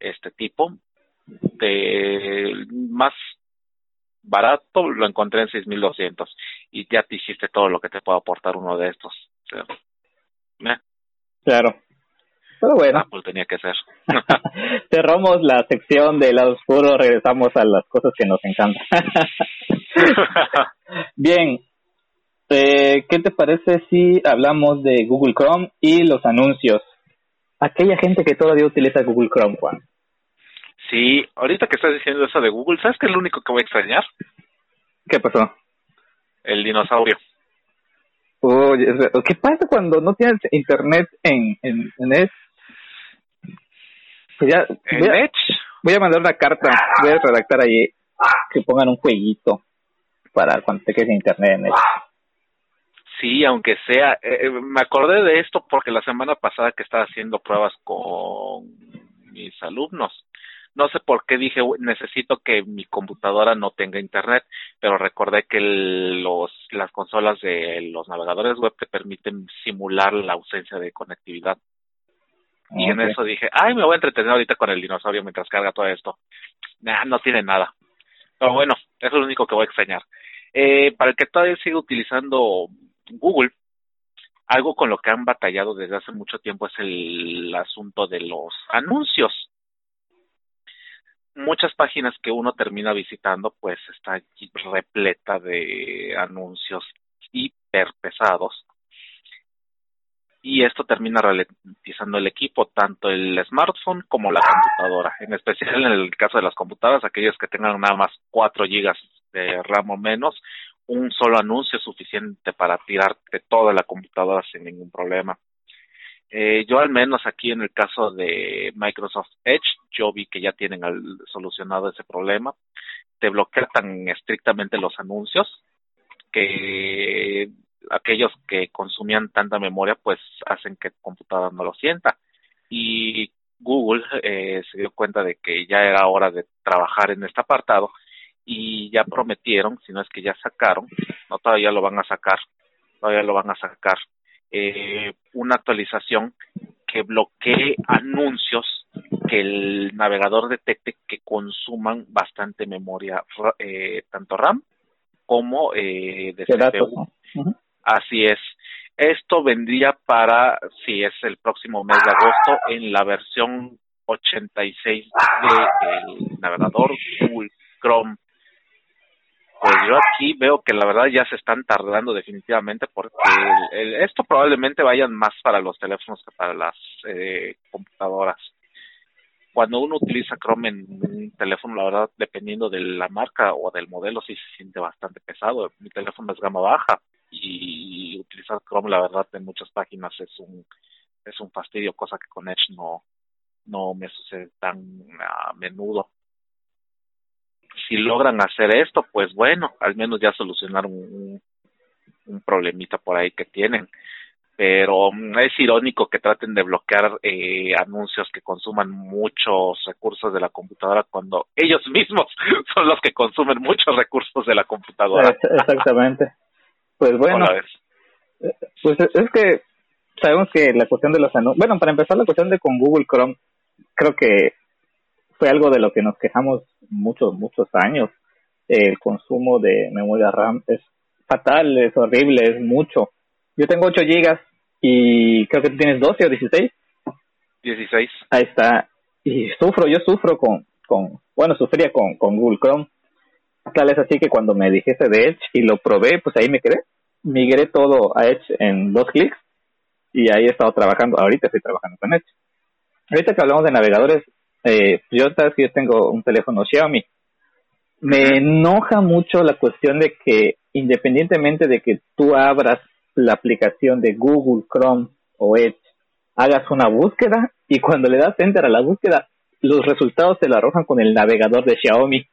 este tipo. De más barato lo encontré en 6.200 y ya te hiciste todo lo que te puede aportar uno de estos. Claro. Pero bueno. Apple tenía que ser. Cerramos la sección de lado oscuro, regresamos a las cosas que nos encantan. Bien. Eh, ¿Qué te parece si hablamos de Google Chrome y los anuncios? Aquella gente que todavía utiliza Google Chrome, Juan. Sí, ahorita que estás diciendo eso de Google, ¿sabes qué es lo único que voy a extrañar? ¿Qué pasó? El dinosaurio. Oye, ¿qué pasa cuando no tienes internet en, en, en Edge? Pues ya, voy, a, voy a mandar una carta, voy a redactar ahí que pongan un jueguito para cuando te quedes internet en Edge. Sí, aunque sea, eh, eh, me acordé de esto porque la semana pasada que estaba haciendo pruebas con mis alumnos, no sé por qué dije necesito que mi computadora no tenga internet, pero recordé que los las consolas de los navegadores web te permiten simular la ausencia de conectividad. Y en eso dije, ay, me voy a entretener ahorita con el dinosaurio mientras carga todo esto. Nah, no tiene nada. Pero bueno, eso es lo único que voy a extrañar. Eh, para el que todavía sigue utilizando Google, algo con lo que han batallado desde hace mucho tiempo es el asunto de los anuncios. Muchas páginas que uno termina visitando pues está repleta de anuncios hiper pesados y esto termina ralentizando el equipo, tanto el smartphone como la computadora. En especial en el caso de las computadoras, aquellas que tengan nada más 4 gigas de RAM o menos, un solo anuncio es suficiente para tirarte toda la computadora sin ningún problema. Eh, yo al menos aquí en el caso de Microsoft Edge, yo vi que ya tienen solucionado ese problema. Te bloquea tan estrictamente los anuncios que aquellos que consumían tanta memoria pues hacen que el computador no lo sienta y Google eh, se dio cuenta de que ya era hora de trabajar en este apartado y ya prometieron, si no es que ya sacaron, no todavía lo van a sacar, todavía lo van a sacar, eh, una actualización que bloquee anuncios que el navegador detecte que consuman bastante memoria, eh, tanto RAM como eh, de CPU. Así es. Esto vendría para, si es el próximo mes de agosto, en la versión 86 del navegador Google Chrome. Yo aquí veo que la verdad ya se están tardando definitivamente porque esto probablemente vayan más para los teléfonos que para las eh, computadoras. Cuando uno utiliza Chrome en un teléfono, la verdad, dependiendo de la marca o del modelo, sí se siente bastante pesado. Mi teléfono es gama baja, y utilizar Chrome la verdad en muchas páginas es un es un fastidio cosa que con Edge no no me sucede tan a menudo si logran hacer esto pues bueno al menos ya solucionaron un, un problemita por ahí que tienen pero mm, es irónico que traten de bloquear eh, anuncios que consuman muchos recursos de la computadora cuando ellos mismos son los que consumen muchos recursos de la computadora. Exactamente. Pues bueno, pues es que sabemos que la cuestión de los anuncios, bueno, para empezar la cuestión de con Google Chrome, creo que fue algo de lo que nos quejamos muchos, muchos años. El consumo de memoria RAM es fatal, es horrible, es mucho. Yo tengo 8 gigas y creo que tú tienes 12 o 16. 16. Ahí está. Y sufro, yo sufro con, con bueno, sufría con, con Google Chrome. Tal es así que cuando me dijiste de Edge y lo probé, pues ahí me quedé. Migré todo a Edge en dos clics y ahí he estado trabajando. Ahorita estoy trabajando con Edge. Ahorita que hablamos de navegadores, eh, yo sabes que yo tengo un teléfono Xiaomi. Me enoja mucho la cuestión de que independientemente de que tú abras la aplicación de Google Chrome o Edge, hagas una búsqueda y cuando le das enter a la búsqueda, los resultados te lo arrojan con el navegador de Xiaomi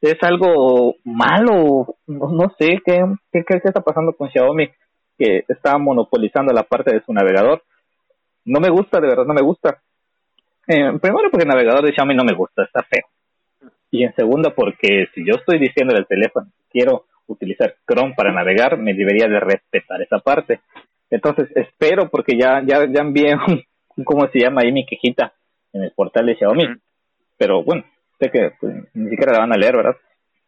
es algo malo, no, sé qué, qué, qué está pasando con Xiaomi, que está monopolizando la parte de su navegador. No me gusta, de verdad no me gusta. Eh, primero porque el navegador de Xiaomi no me gusta, está feo. Y en segundo porque si yo estoy diciendo el teléfono quiero utilizar Chrome para navegar, me debería de respetar esa parte. Entonces espero porque ya ya ya envié un, ¿cómo se llama ahí mi quejita en el portal de Xiaomi. Pero bueno, sé que pues, ni siquiera la van a leer, ¿verdad?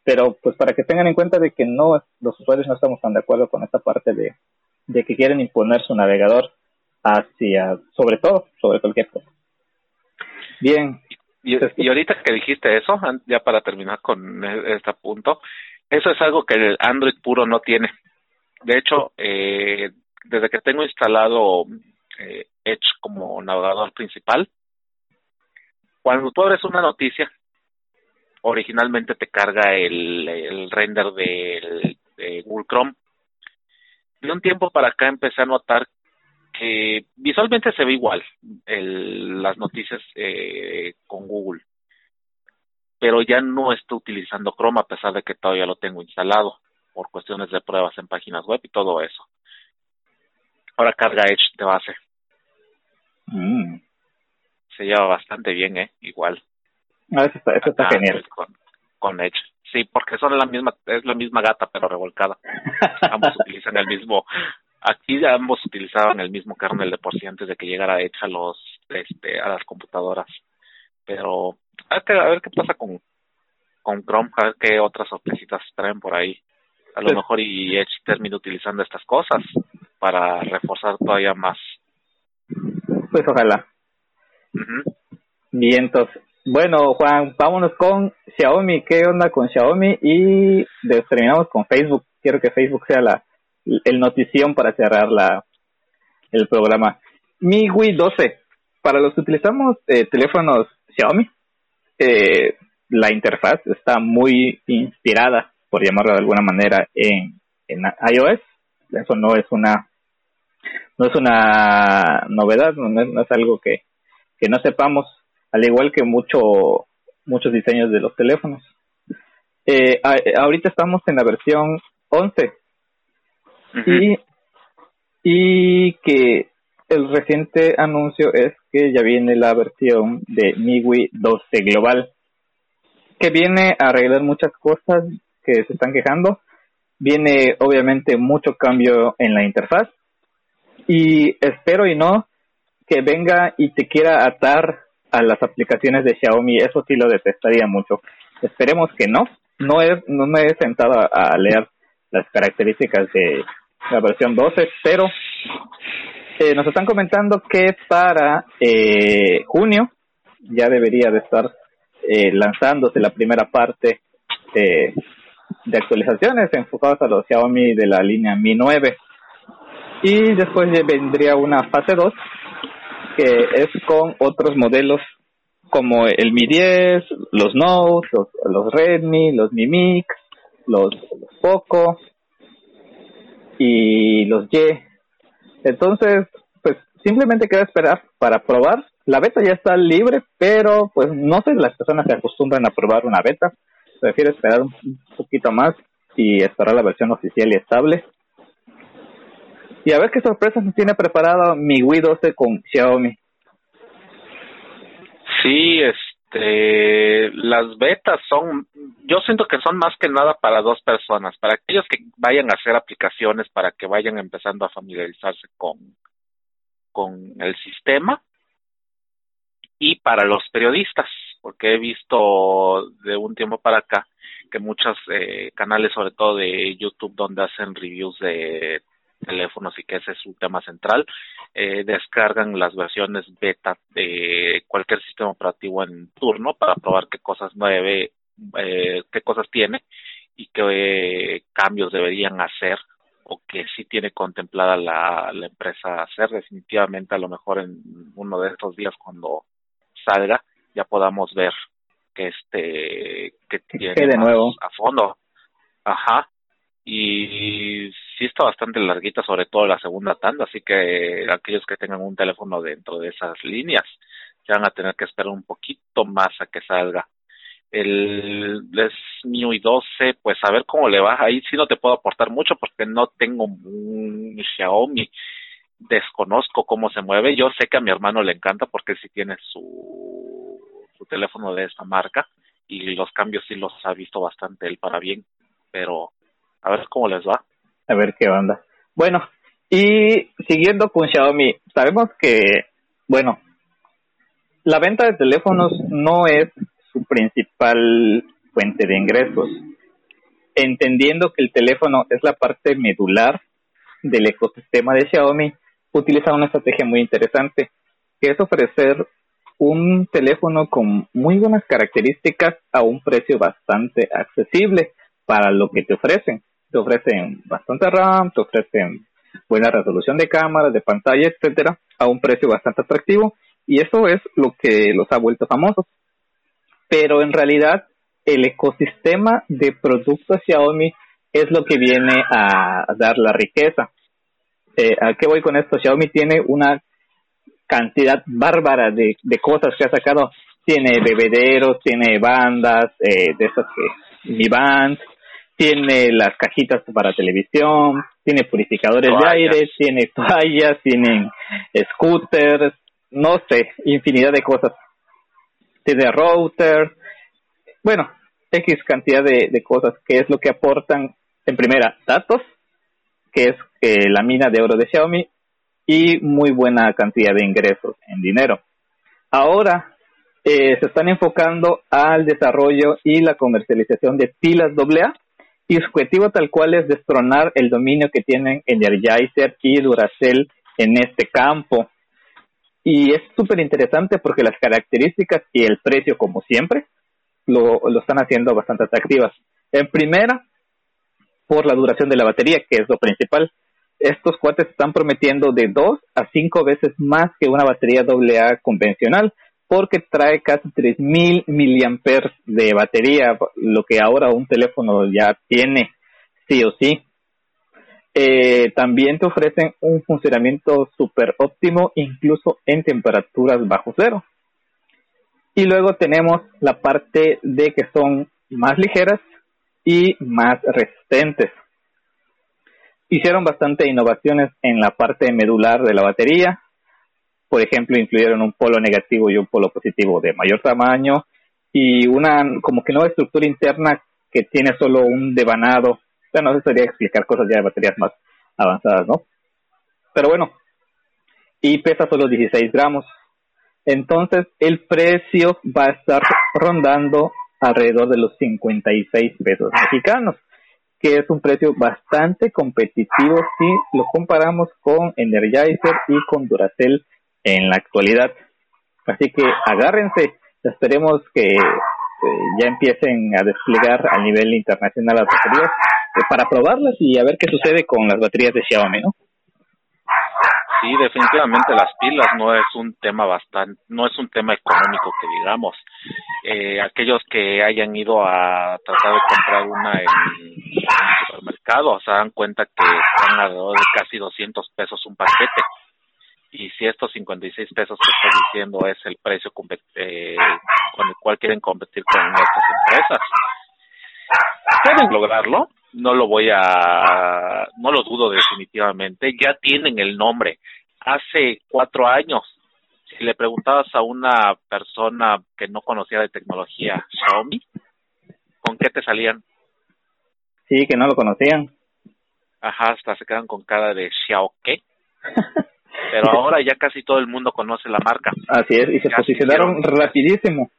Pero pues para que tengan en cuenta de que no, los usuarios no estamos tan de acuerdo con esta parte de, de que quieren imponer su navegador hacia, sobre todo, sobre cualquier cosa. Bien. Y, y ahorita que dijiste eso, ya para terminar con e, este punto, eso es algo que el Android puro no tiene. De hecho, eh, desde que tengo instalado eh, Edge como navegador principal, cuando tú abres una noticia, originalmente te carga el, el render de, Google Chrome. De un tiempo para acá empecé a notar que visualmente se ve igual el, las noticias eh, con Google, pero ya no estoy utilizando Chrome a pesar de que todavía lo tengo instalado por cuestiones de pruebas en páginas web y todo eso. Ahora carga Edge de base. Mm. Se lleva bastante bien, ¿eh? Igual. Ah, eso está, eso está genial. Con, con Edge. Sí, porque son la misma, es la misma gata, pero revolcada. ambos utilizan el mismo, aquí ambos utilizaban el mismo kernel de por sí antes de que llegara Edge a los, este, a las computadoras. Pero, a ver, a ver qué pasa con, con Chrome, a ver qué otras sorpresitas traen por ahí. A lo mejor y Edge termina utilizando estas cosas. para reforzar todavía más. Pues ojalá. Bien, entonces, bueno, Juan, vámonos con Xiaomi. ¿Qué onda con Xiaomi? Y terminamos con Facebook. Quiero que Facebook sea la el notición para cerrar la el programa. MIUI 12. Para los que utilizamos eh, teléfonos Xiaomi, eh, la interfaz está muy inspirada, por llamarlo de alguna manera, en, en iOS. Eso no es una no es una novedad, no es, algo que, que no sepamos, al igual que mucho, muchos diseños de los teléfonos. Eh, ahorita estamos en la versión 11 y, y que el reciente anuncio es que ya viene la versión de MIUI 12 global, que viene a arreglar muchas cosas que se están quejando. Viene obviamente mucho cambio en la interfaz y espero y no que venga y te quiera atar a las aplicaciones de Xiaomi, eso sí lo detestaría mucho. Esperemos que no. No, es, no me he sentado a, leer las características de la versión 12, pero eh, nos están comentando que para eh, junio ya debería de estar eh, lanzándose la primera parte de actualizaciones enfocadas a los Xiaomi de la línea Mi 9. Y después vendría una fase 2 que es con otros modelos como el Mi 10, los Note, los, los Redmi, los Mi Mix, los, los Poco y los Y. Entonces, pues simplemente queda esperar para probar. La beta ya está libre, pero pues no sé, las personas se acostumbran a probar una beta. Prefiero esperar un poquito más y esperar la versión oficial y estable. Y a ver qué sorpresas nos tiene preparado mi Wii 12 con Xiaomi. Sí, este, las betas son, yo siento que son más que nada para dos personas, para aquellos que vayan a hacer aplicaciones, para que vayan empezando a familiarizarse con, con el sistema y para los periodistas, porque he visto de un tiempo para acá que muchos eh, canales, sobre todo de YouTube, donde hacen reviews de teléfonos y que ese es su tema central, eh, descargan las versiones beta de cualquier sistema operativo en turno para probar qué cosas nueve, eh, qué cosas tiene y qué eh, cambios deberían hacer o que sí tiene contemplada la, la empresa hacer. Definitivamente a lo mejor en uno de estos días cuando salga ya podamos ver que este que tiene de nuevo. a fondo. Ajá. Y sí está bastante larguita, sobre todo la segunda tanda, así que aquellos que tengan un teléfono dentro de esas líneas se van a tener que esperar un poquito más a que salga. El es MIUI 12, pues a ver cómo le va. Ahí sí no te puedo aportar mucho porque no tengo un Xiaomi. Desconozco cómo se mueve. Yo sé que a mi hermano le encanta porque sí tiene su, su teléfono de esta marca y los cambios sí los ha visto bastante él para bien. Pero a ver cómo les va a ver qué onda. Bueno, y siguiendo con Xiaomi, sabemos que, bueno, la venta de teléfonos no es su principal fuente de ingresos. Entendiendo que el teléfono es la parte medular del ecosistema de Xiaomi, utiliza una estrategia muy interesante, que es ofrecer un teléfono con muy buenas características a un precio bastante accesible para lo que te ofrecen te ofrecen bastante RAM, te ofrecen buena resolución de cámara, de pantalla, etcétera, a un precio bastante atractivo y eso es lo que los ha vuelto famosos. Pero en realidad el ecosistema de productos Xiaomi es lo que viene a dar la riqueza. Eh, ¿A qué voy con esto? Xiaomi tiene una cantidad bárbara de, cosas que ha sacado. Tiene bebederos, tiene bandas, eh, de esas que, mi band, tiene las cajitas para televisión, tiene purificadores de aire, tiene toallas, tienen scooters, no sé, infinidad de cosas. Tiene router, bueno, X cantidad de, cosas, que es lo que aportan, en primera, datos, que es eh, la mina de oro de Xiaomi, y muy buena cantidad de ingresos en dinero. Ahora eh, se están enfocando al desarrollo y la comercialización de pilas AA y su objetivo tal cual es destronar el dominio que tienen Energizer y Duracell en este campo. Y es súper interesante porque las características y el precio, como siempre, lo, lo están haciendo bastante atractivas. En primera, por la duración de la batería, que es lo principal. Estos cuates están prometiendo de dos a cinco veces más que una batería AA convencional, porque trae casi 3000 miliamperes de batería, lo que ahora un teléfono ya tiene, sí o sí. Eh, también te ofrecen un funcionamiento súper óptimo, incluso en temperaturas bajo cero. Y luego tenemos la parte de que son más ligeras y más resistentes. Hicieron bastante innovaciones en la parte medular de la batería. Por ejemplo, incluyeron un polo negativo y un polo positivo de mayor tamaño y una como que nueva estructura interna que tiene solo un devanado. Bueno, eso sería explicar cosas ya de baterías más avanzadas, ¿no? Pero bueno, y pesa solo 16 gramos. Entonces, el precio va a estar rondando alrededor de los 56 pesos mexicanos, que es un precio bastante competitivo si lo comparamos con Energizer y con Duracell en la actualidad. Así que agárrense, esperemos que eh, ya empiecen a desplegar a nivel internacional las baterías eh, para probarlas y a ver qué sucede con las baterías de Xiaomi, ¿no? Sí, definitivamente las pilas no es un tema bastante, no es un tema económico que digamos. Eh, aquellos que hayan ido a tratar de comprar una en, un supermercado se dan cuenta que están alrededor de casi 200 pesos un paquete. Y si estos 56 pesos que estoy diciendo es el precio eh, con el cual quieren competir con estas empresas, pueden lograrlo, no lo voy a, no lo dudo definitivamente, ya tienen el nombre. Hace cuatro años, si le preguntabas a una persona que no conocía de tecnología Xiaomi, ¿con qué te salían? Sí, que no lo conocían. Ajá, hasta se quedan con cara de Xiao qué. Pero ahora ya casi todo el mundo conoce la marca. Así es, y se posicionaron rapidísimo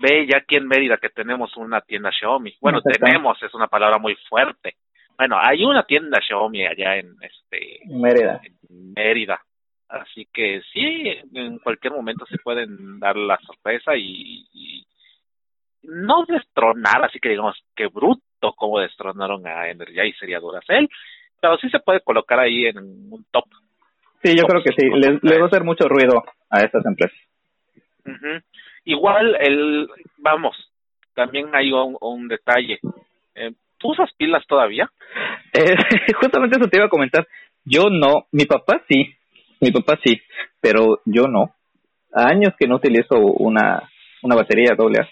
ve ya aquí en Mérida que tenemos una tienda Xiaomi. Bueno, tenemos, es una palabra muy fuerte. Bueno, hay una tienda Xiaomi allá en este Mérida. Mérida. Así que sí, en cualquier momento se pueden dar la sorpresa y, no destronar, así que digamos que bruto como destronaron a Energizer y a Duracell, pero sí se puede colocar ahí en un top. Sí, yo creo que sí, le va a hacer mucho ruido a estas empresas. Igual, el, vamos, también hay un, detalle. Eh, ¿Tú usas pilas todavía? Eh, justamente eso te iba a comentar. Yo no, mi papá sí, mi papá sí, pero yo no. Años que no utilizo una, una batería doble A.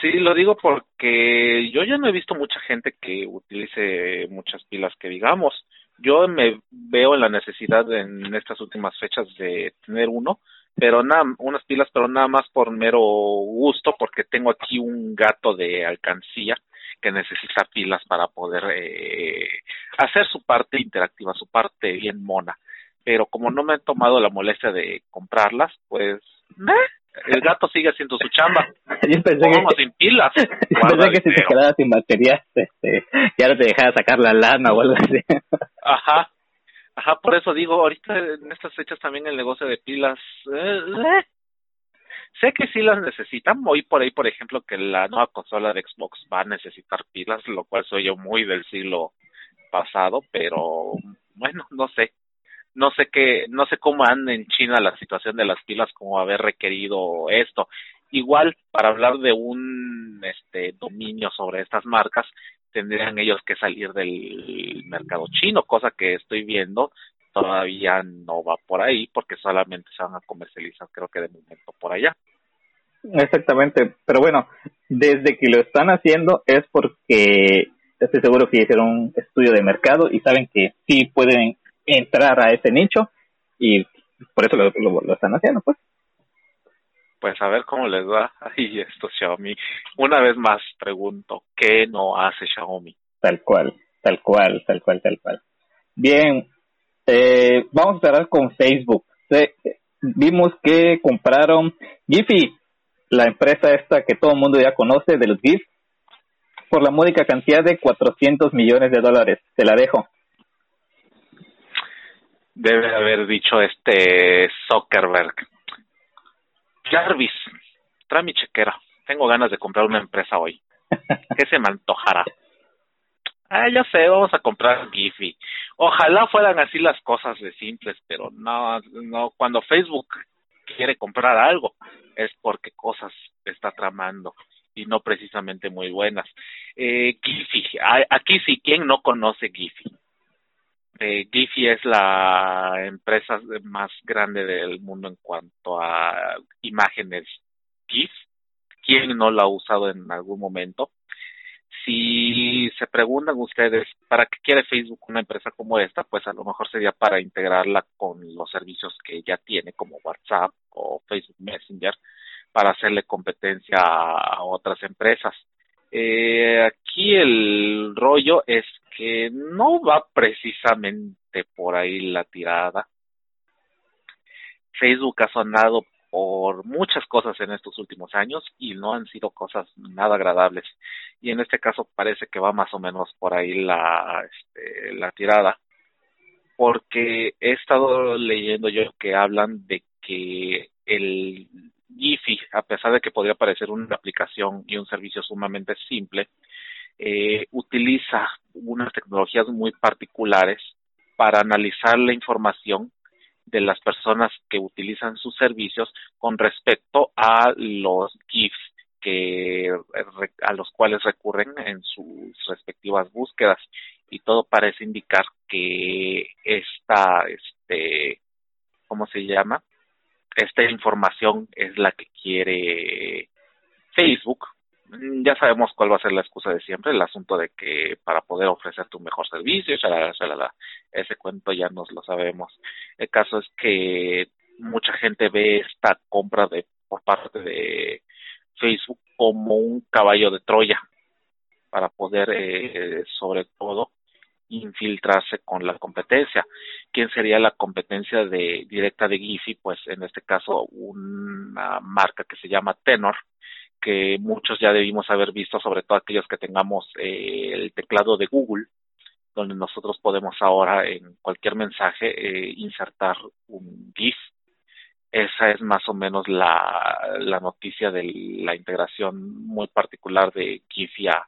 Sí, lo digo porque yo ya no he visto mucha gente que utilice muchas pilas que digamos. Yo me veo en la necesidad en estas últimas fechas de tener uno, pero nada, unas pilas, pero nada más por mero gusto, porque tengo aquí un gato de alcancía que necesita pilas para poder eh, hacer su parte interactiva, su parte bien mona. Pero como no me he tomado la molestia de comprarlas, pues el gato sigue haciendo su chamba. Yo pensé que, sin pilas. Yo pensé que si te quedabas sin baterías, este, ya no te dejaba sacar la lana o algo así. Ajá, Ajá, por eso digo, ahorita en estas fechas también el negocio de pilas, eh, eh, sé que sí las necesitan. Hoy por ahí, por ejemplo, que la nueva consola de Xbox va a necesitar pilas, lo cual soy yo muy del siglo pasado, pero bueno, no sé. No sé qué, no sé cómo anda en China la situación de las pilas, como haber requerido esto. Igual, para hablar de un este dominio sobre estas marcas, tendrían ellos que salir del mercado chino, cosa que estoy viendo todavía no va por ahí porque solamente se van a comercializar creo que de momento por allá. Exactamente, pero bueno, desde que lo están haciendo es porque estoy seguro que hicieron un estudio de mercado y saben que sí pueden entrar a ese nicho y por eso lo, lo están haciendo, pues pues a ver cómo les va ahí esto Xiaomi. Una vez más pregunto, ¿qué no hace Xiaomi? Tal cual, tal cual, tal cual, tal cual. Bien, eh, vamos a cerrar con Facebook. vimos que compraron Giphy, la empresa esta que todo el mundo ya conoce de los GIF. por la módica cantidad de 400 millones de dólares. Te la dejo. Debe haber dicho este Zuckerberg. Jarvis, trae mi chequera. Tengo ganas de comprar una empresa hoy. ¿Qué se me antojará? Ah, ya sé, vamos a comprar Giphy. Ojalá fueran así las cosas de simples, pero no, no, cuando Facebook quiere comprar algo es porque cosas está tramando y no precisamente muy buenas. Eh, Giphy, aquí sí, ¿quién no conoce Giphy? Eh, es la empresa más grande del mundo en cuanto a imágenes GIF. ¿Quién no la ha usado en algún momento? si se preguntan ustedes para qué quiere Facebook una empresa como esta, pues a lo mejor sería para integrarla con los servicios que ya tiene como WhatsApp o Facebook Messenger para hacerle competencia a otras empresas. Eh, aquí el rollo es que no va precisamente por ahí la tirada. Facebook ha sonado por muchas cosas en estos últimos años y no han sido cosas nada agradables. Y en este caso parece que va más o menos por ahí la, este, la tirada, porque he estado leyendo yo que hablan de que el Giphy, a pesar de que podría parecer una aplicación y un servicio sumamente simple, eh, utiliza unas tecnologías muy particulares para analizar la información de las personas que utilizan sus servicios con respecto a los GIFs que a los cuales recurren en sus respectivas búsquedas. Y todo parece indicar que esta este cómo se llama esta información es la que quiere Facebook Mm, ya sabemos cuál va a ser la excusa de siempre, el asunto de que para poder ofrecer tu mejor servicio, ese cuento ya nos lo sabemos. El caso es que mucha gente ve esta compra de por parte de Facebook como un caballo de Troya para poder, eh, sobre todo, infiltrarse con la competencia. ¿Quién sería la competencia de directa de Giphy? Pues en este caso una marca que se llama Tenor, que muchos ya debimos haber visto, sobre todo aquellos que tengamos eh, el teclado de Google, donde nosotros podemos ahora en cualquier mensaje eh, insertar un GIF. Esa es más o menos la, noticia de la integración muy particular de a,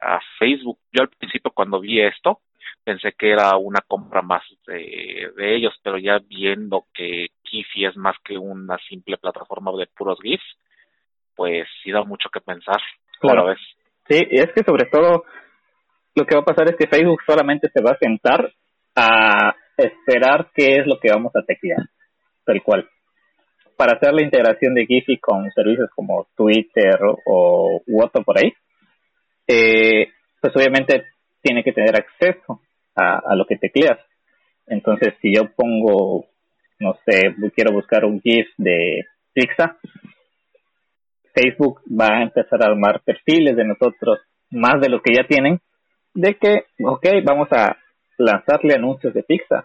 a Facebook. Yo al principio cuando vi esto pensé que era una compra más de, de ellos, pero ya viendo que Giphy es más que una simple plataforma de puros GIFs, pues sí da mucho que pensar. Claro. Vez. Sí, y es que sobre todo lo que va a pasar es que Facebook solamente se va a sentar a esperar qué es lo que vamos a teclear, tal cual. Para hacer la integración de Giphy con servicios como Twitter o WhatsApp por ahí, eh, pues obviamente tiene que tener acceso a, lo que tecleas. Entonces, si yo pongo, no sé, quiero buscar un GIF de Pixar, Facebook va a empezar a armar perfiles de nosotros más de lo que ya tienen, de que, ok, vamos a lanzarle anuncios de Pixar.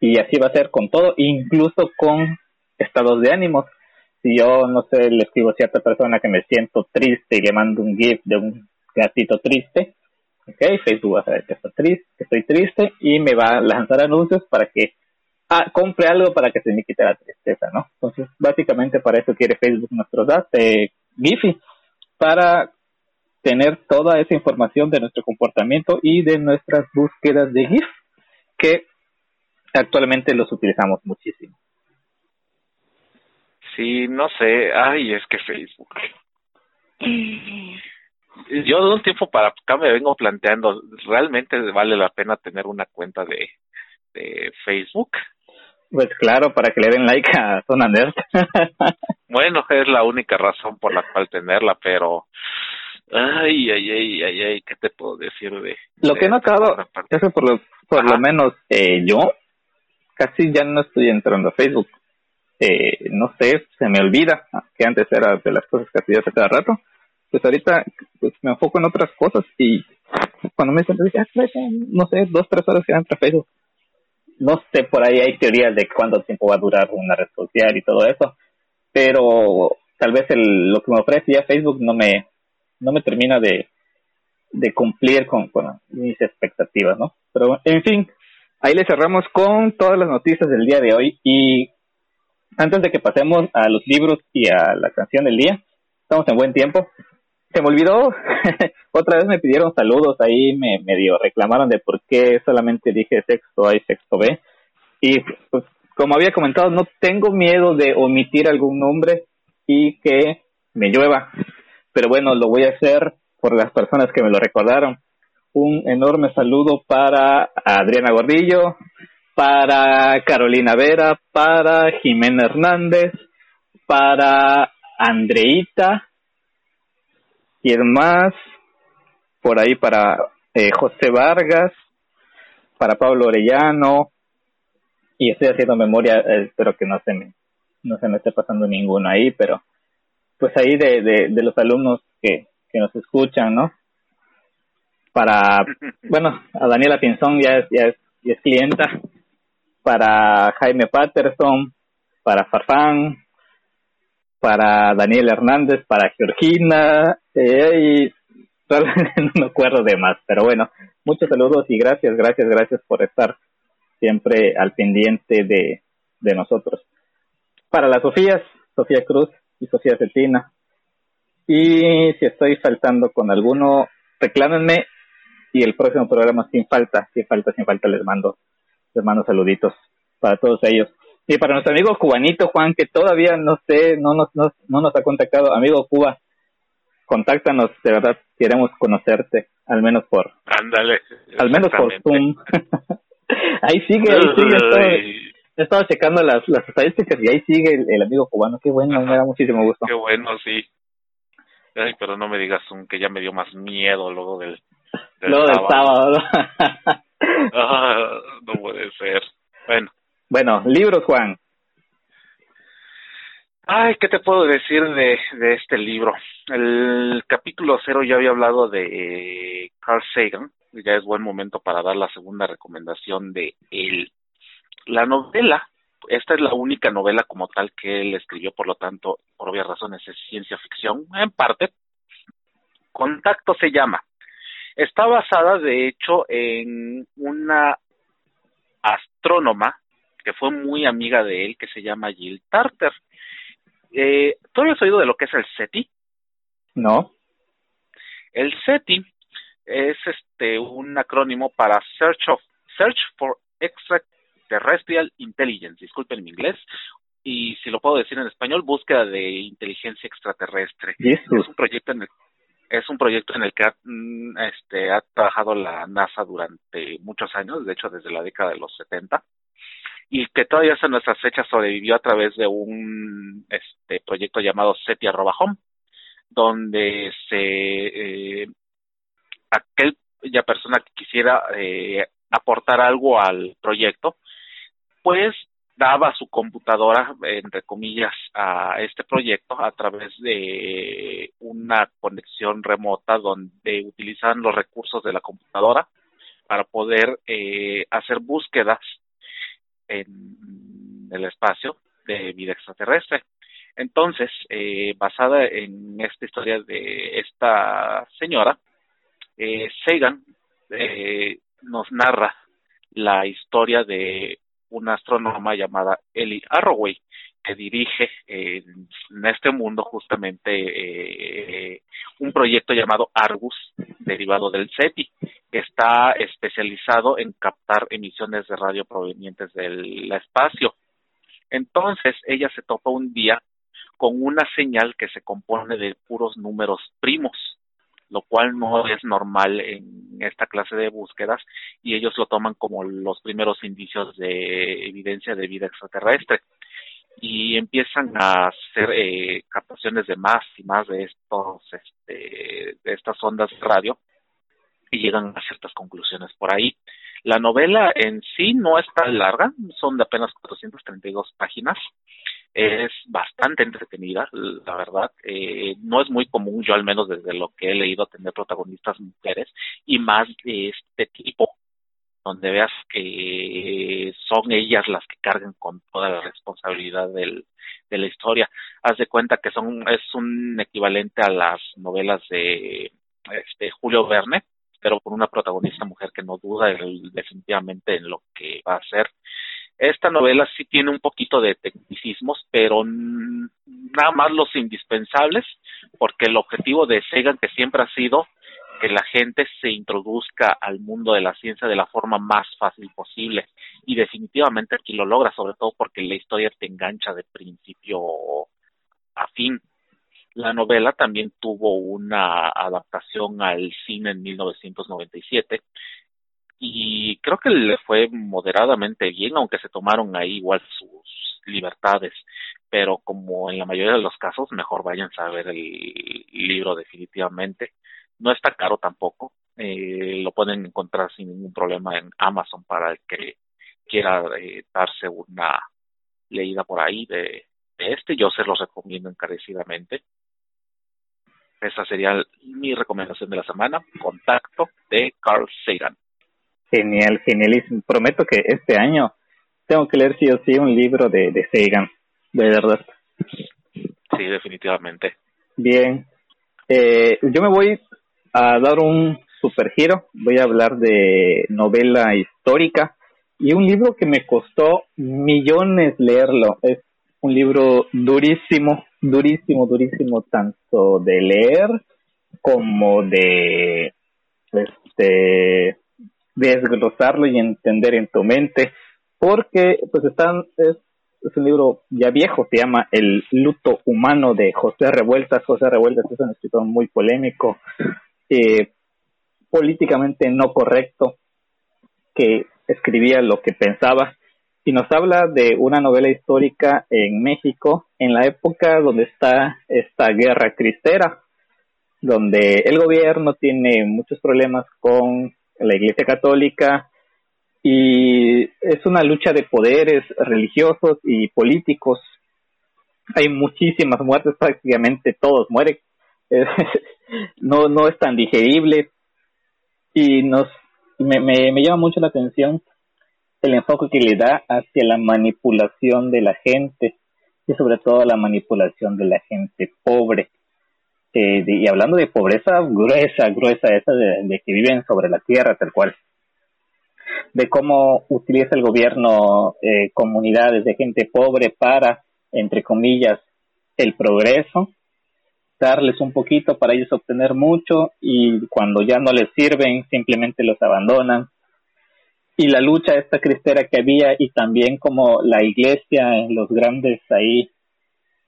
Y así va a ser con todo, incluso con estados de ánimos. Si yo, no sé, le escribo a cierta persona que me siento triste y le mando un GIF de un gatito triste, ok, Facebook va a saber que estoy triste, que estoy triste y me va a lanzar anuncios para que ah, compre algo para que se me quite la tristeza, ¿no? Entonces, básicamente para eso quiere Facebook nuestros datos, eh, Giphy, para tener toda esa información de nuestro comportamiento y de nuestras búsquedas de GIF, que actualmente los utilizamos muchísimo. Sí, no sé, ay, es que Facebook. Yo de un tiempo para acá me vengo planteando, ¿realmente vale la pena tener una cuenta de, de Facebook? Pues claro, para que le den like a Zona Nerd. bueno, es la única razón por la cual tenerla, pero ay, ay, ay, ay, ay, ¿qué te puedo decir de Lo que he notado, eso por lo por lo menos eh, yo casi ya no estoy entrando a Facebook. Eh, no sé, se me olvida que antes era de las cosas que hacía hace cada rato. Pues ahorita pues me enfoco en otras cosas y cuando me dicen, ah, no sé, dos, tres horas que entra a Facebook no sé, por ahí hay teorías de cuánto tiempo va a durar una red social y todo eso, pero tal vez el, lo que me ofrece ya Facebook no me, no me termina de, de cumplir con, con mis expectativas, ¿no? Pero, en fin, ahí le cerramos con todas las noticias del día de hoy y antes de que pasemos a los libros y a la canción del día, estamos en buen tiempo. Se me olvidó, otra vez me pidieron saludos, ahí me medio reclamaron de por qué solamente dije sexto A y sexto B. Y pues, como había comentado, no tengo miedo de omitir algún nombre y que me llueva. Pero bueno, lo voy a hacer por las personas que me lo recordaron. Un enorme saludo para Adriana Gordillo, para Carolina Vera, para Jimena Hernández, para Andreita, y más, por ahí para eh, José Vargas, para Pablo Orellano, y estoy haciendo memoria, eh, espero que no se me, no se me esté pasando ninguno ahí, pero pues ahí de, de, de los alumnos que, que nos escuchan, ¿no? Para, bueno, a Daniela Pinzón ya es, ya es, ya es clienta, para Jaime Patterson, para Farfán, para Daniel Hernández, para Georgina, eh, y no me acuerdo de más, pero bueno, muchos saludos y gracias, gracias, gracias por estar siempre al pendiente de, de nosotros. Para las Sofías, Sofía Cruz y Sofía Cetina. Y si estoy faltando con alguno, reclámenme y el próximo programa sin falta, sin falta, sin falta les mando hermanos saluditos para todos ellos. Y para nuestro amigo cubanito Juan, que todavía no sé, no nos, no, nos ha contactado, amigo Cuba, contáctanos, de verdad queremos conocerte, al menos por... Ándale. Al menos por Zoom. ahí sigue, ahí sigue. He estado checando las, las estadísticas y ahí sigue el, amigo cubano. Qué bueno, me da muchísimo gusto. Qué bueno, sí. Ay, pero no me digas un que ya me dio más miedo luego del, del luego sábado. del sábado. Ah, no puede ser. Bueno. Libros, Juan. Ay, ¿qué te puedo decir de, de este libro? El capítulo cero ya había hablado de Carl Sagan. Ya es buen momento para dar la segunda recomendación de él. La novela, esta es la única novela como tal que él escribió, por lo tanto, por obvias razones es ciencia ficción, en parte. Contacto se llama. Está basada, de hecho, en una astrónoma que fue muy amiga de él, que se llama Jill Tarter. Eh, ¿Tú habías oído de lo que es el SETI? No. El SETI es este un acrónimo para Search of Search for Extraterrestrial Intelligence, disculpen mi inglés, y si lo puedo decir en español, búsqueda de inteligencia extraterrestre. Es un proyecto en el es un proyecto en el que ha, mm, este, ha trabajado la NASA durante muchos años, de hecho desde la década de los 70, y que todavía hasta nuestras fechas sobrevivió a través de un este, proyecto llamado SETI-Home, donde se eh, aquella persona que quisiera eh, aportar algo al proyecto, pues daba su computadora, entre comillas, a este proyecto a través de una conexión remota donde utilizaban los recursos de la computadora para poder eh, hacer búsquedas en el espacio de vida extraterrestre. Entonces, eh, basada en esta historia de esta señora, eh, Sagan eh, nos narra la historia de una astrónoma llamada Ellie Arroway, que dirige en este mundo justamente eh, un proyecto llamado Argus, derivado del SETI, que está especializado en captar emisiones de radio provenientes del espacio. Entonces, ella se topa un día con una señal que se compone de puros números primos lo cual no es normal en esta clase de búsquedas y ellos lo toman como los primeros indicios de evidencia de vida extraterrestre y empiezan a hacer eh, captaciones de más y más de estos este, de estas ondas de radio y llegan a ciertas conclusiones por ahí. La novela en sí no es tan larga, son de apenas 432 páginas es bastante entretenida, la verdad. Eh, no es muy común, yo al menos desde lo que he leído, tener protagonistas mujeres y más de este tipo, donde veas que son ellas las que cargan con toda la responsabilidad del, de la historia. Haz de cuenta que son es un equivalente a las novelas de este Julio Verne, pero con una protagonista mujer que no duda definitivamente en lo que va a hacer. Esta novela sí tiene un poquito de tecnicismos, pero nada más los indispensables, porque el objetivo de Sagan que siempre ha sido que la gente se introduzca al mundo de la ciencia de la forma más fácil posible. Y definitivamente aquí lo logra, sobre todo porque la historia te engancha de principio a fin. La novela también tuvo una adaptación al cine en 1997 y creo que le fue moderadamente bien, aunque se tomaron ahí igual sus libertades, pero como en la mayoría de los casos, mejor vayan a ver el libro definitivamente. No está caro tampoco, eh, lo pueden encontrar sin ningún problema en Amazon para el que quiera eh, darse una leída por ahí de, de este, yo se los recomiendo encarecidamente. Esa sería mi recomendación de la semana, Contacto de Carl Sagan. Genial, genialísimo. Prometo que este año tengo que leer sí o sí un libro de, de Sagan, de verdad. Sí, definitivamente. Bien. Eh, yo me voy a dar un super giro. Voy a hablar de novela histórica y un libro que me costó millones leerlo. Es un libro durísimo, durísimo, durísimo, tanto de leer como de este desglosarlo y entender en tu mente, porque pues están, es, un libro ya viejo, se llama El luto humano de José Revueltas. José Revueltas es un escritor muy polémico, eh, políticamente no correcto, que escribía lo que pensaba y nos habla de una novela histórica en México en la época donde está esta guerra cristera, donde el gobierno tiene muchos problemas con la Iglesia Católica y es una lucha de poderes religiosos y políticos. Hay muchísimas muertes, prácticamente todos mueren. no, no es tan digerible. Y nos me, me, me llama mucho la atención el enfoque que le da hacia la manipulación de la gente y sobre todo la manipulación de la gente pobre. Eh, y hablando de pobreza gruesa, gruesa, esa de, que viven sobre la tierra tal cual, de cómo utiliza el gobierno eh, comunidades de gente pobre para, entre comillas, el progreso, darles un poquito para ellos obtener mucho y cuando ya no les sirven simplemente los abandonan. Y la lucha esta cristera que había y también como la iglesia, los grandes ahí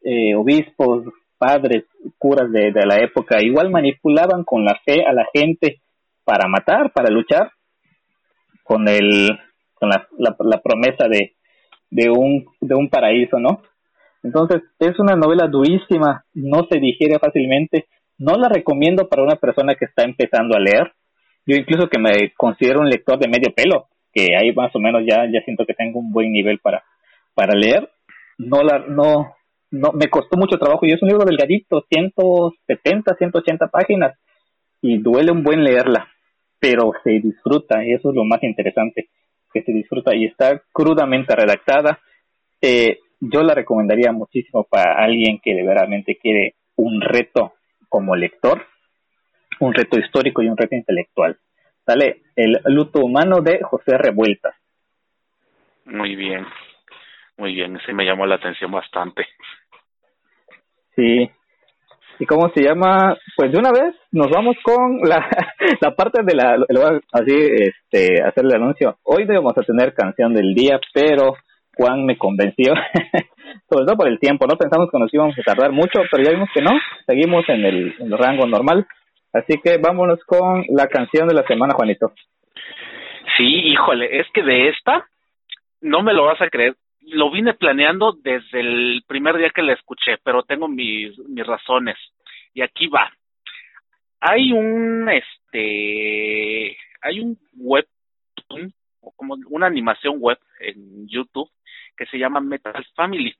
eh, obispos, padres, curas de, de, la época, igual manipulaban con la fe a la gente para matar, para luchar, con el con la, la, promesa de, de, un, de un paraíso, ¿no? Entonces, es una novela durísima, no se digiere fácilmente, no la recomiendo para una persona que está empezando a leer. Yo incluso que me considero un lector de medio pelo, que ahí más o menos ya, ya siento que tengo un buen nivel para, para leer. No la, no, no, me costó mucho trabajo y es un libro delgadito, 170, 180 páginas y duele un buen leerla, pero se disfruta y eso es lo más interesante, que se disfruta y está crudamente redactada. Eh, yo la recomendaría muchísimo para alguien que de verdaderamente quiere un reto como lector, un reto histórico y un reto intelectual. Sale El luto humano de José Revueltas. Muy bien, muy bien, ese me llamó la atención bastante. Sí. ¿Y cómo se llama? Pues de una vez nos vamos con la, la parte de la, así, este, hacer el anuncio. Hoy debemos a tener canción del día, pero Juan me convenció, sobre todo por el tiempo, ¿no? Pensamos que nos íbamos a tardar mucho, pero ya vimos que no, seguimos en el, rango normal. Así que vámonos con la canción de la semana, Juanito. Sí, híjole, es que de esta, no me lo vas a creer, lo vine planeando desde el primer día que la escuché, pero tengo mis, razones. Y aquí va. Hay un, este, hay un web, como una animación web en YouTube que se llama Metal Family.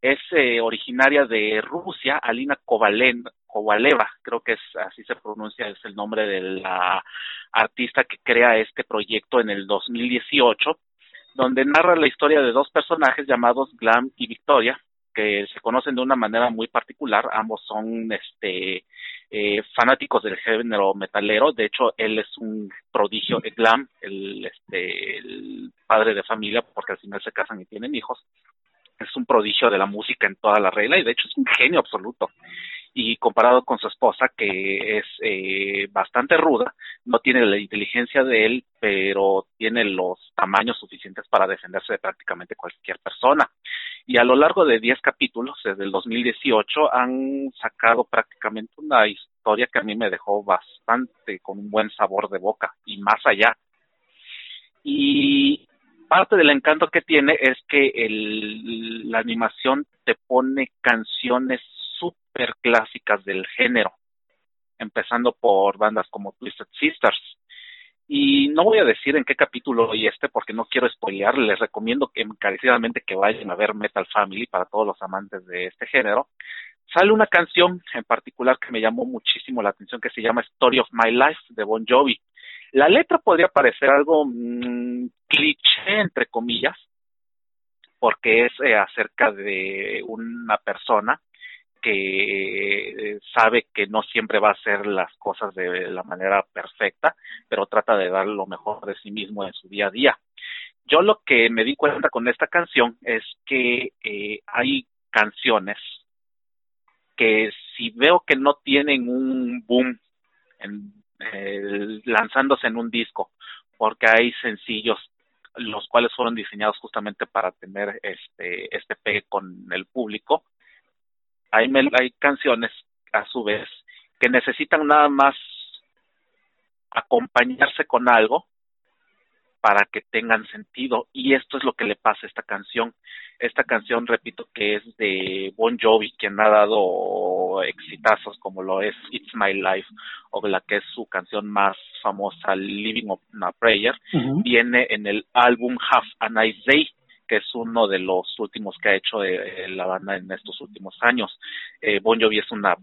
Es eh, originaria de Rusia, Alina Kovaleva, creo que es así se pronuncia, es el nombre de la artista que crea este proyecto en el 2018, donde narra la historia de dos personajes llamados Glam y Victoria, que se conocen de una manera muy particular, ambos son este eh, fanáticos del género metalero. De hecho, él es un prodigio de glam, el, este, el padre de familia, porque al final se casan y tienen hijos. Es un prodigio de la música en toda la regla y de hecho es un genio absoluto y comparado con su esposa que es eh, bastante ruda, no tiene la inteligencia de él, pero tiene los tamaños suficientes para defenderse de prácticamente cualquier persona. Y a lo largo de 10 capítulos, desde el 2018, han sacado prácticamente una historia que a mí me dejó bastante con un buen sabor de boca y más allá. Y parte del encanto que tiene es que el, la animación te pone canciones súper clásicas del género, empezando por bandas como Twisted Sisters. Y no voy a decir en qué capítulo y este porque no quiero spoilear, les recomiendo que encarecidamente que vayan a ver Metal Family para todos los amantes de este género. Sale una canción en particular que me llamó muchísimo la atención que se llama Story of My Life de Bon Jovi. La letra podría parecer algo mmm, cliché, entre comillas, porque es eh, acerca de una persona que eh, sabe que no siempre va a hacer las cosas de la manera perfecta, pero trata de dar lo mejor de sí mismo en su día a día. Yo lo que me di cuenta con esta canción es que eh, hay canciones que si veo que no tienen un boom eh, lanzándose en un disco, porque hay sencillos los cuales fueron diseñados justamente para tener este este pegue con el público hay, hay canciones a su vez que necesitan nada más acompañarse con algo para que tengan sentido. Y esto es lo que le pasa a esta canción. Esta canción, repito, que es de Bon Jovi, quien ha dado exitazos como lo es It's My Life o la que es su canción más famosa, Living on a Prayer, viene en el álbum Half a Nice Day que es uno de los últimos que ha hecho eh, la banda en estos últimos años. Eh, bon Jovi es una,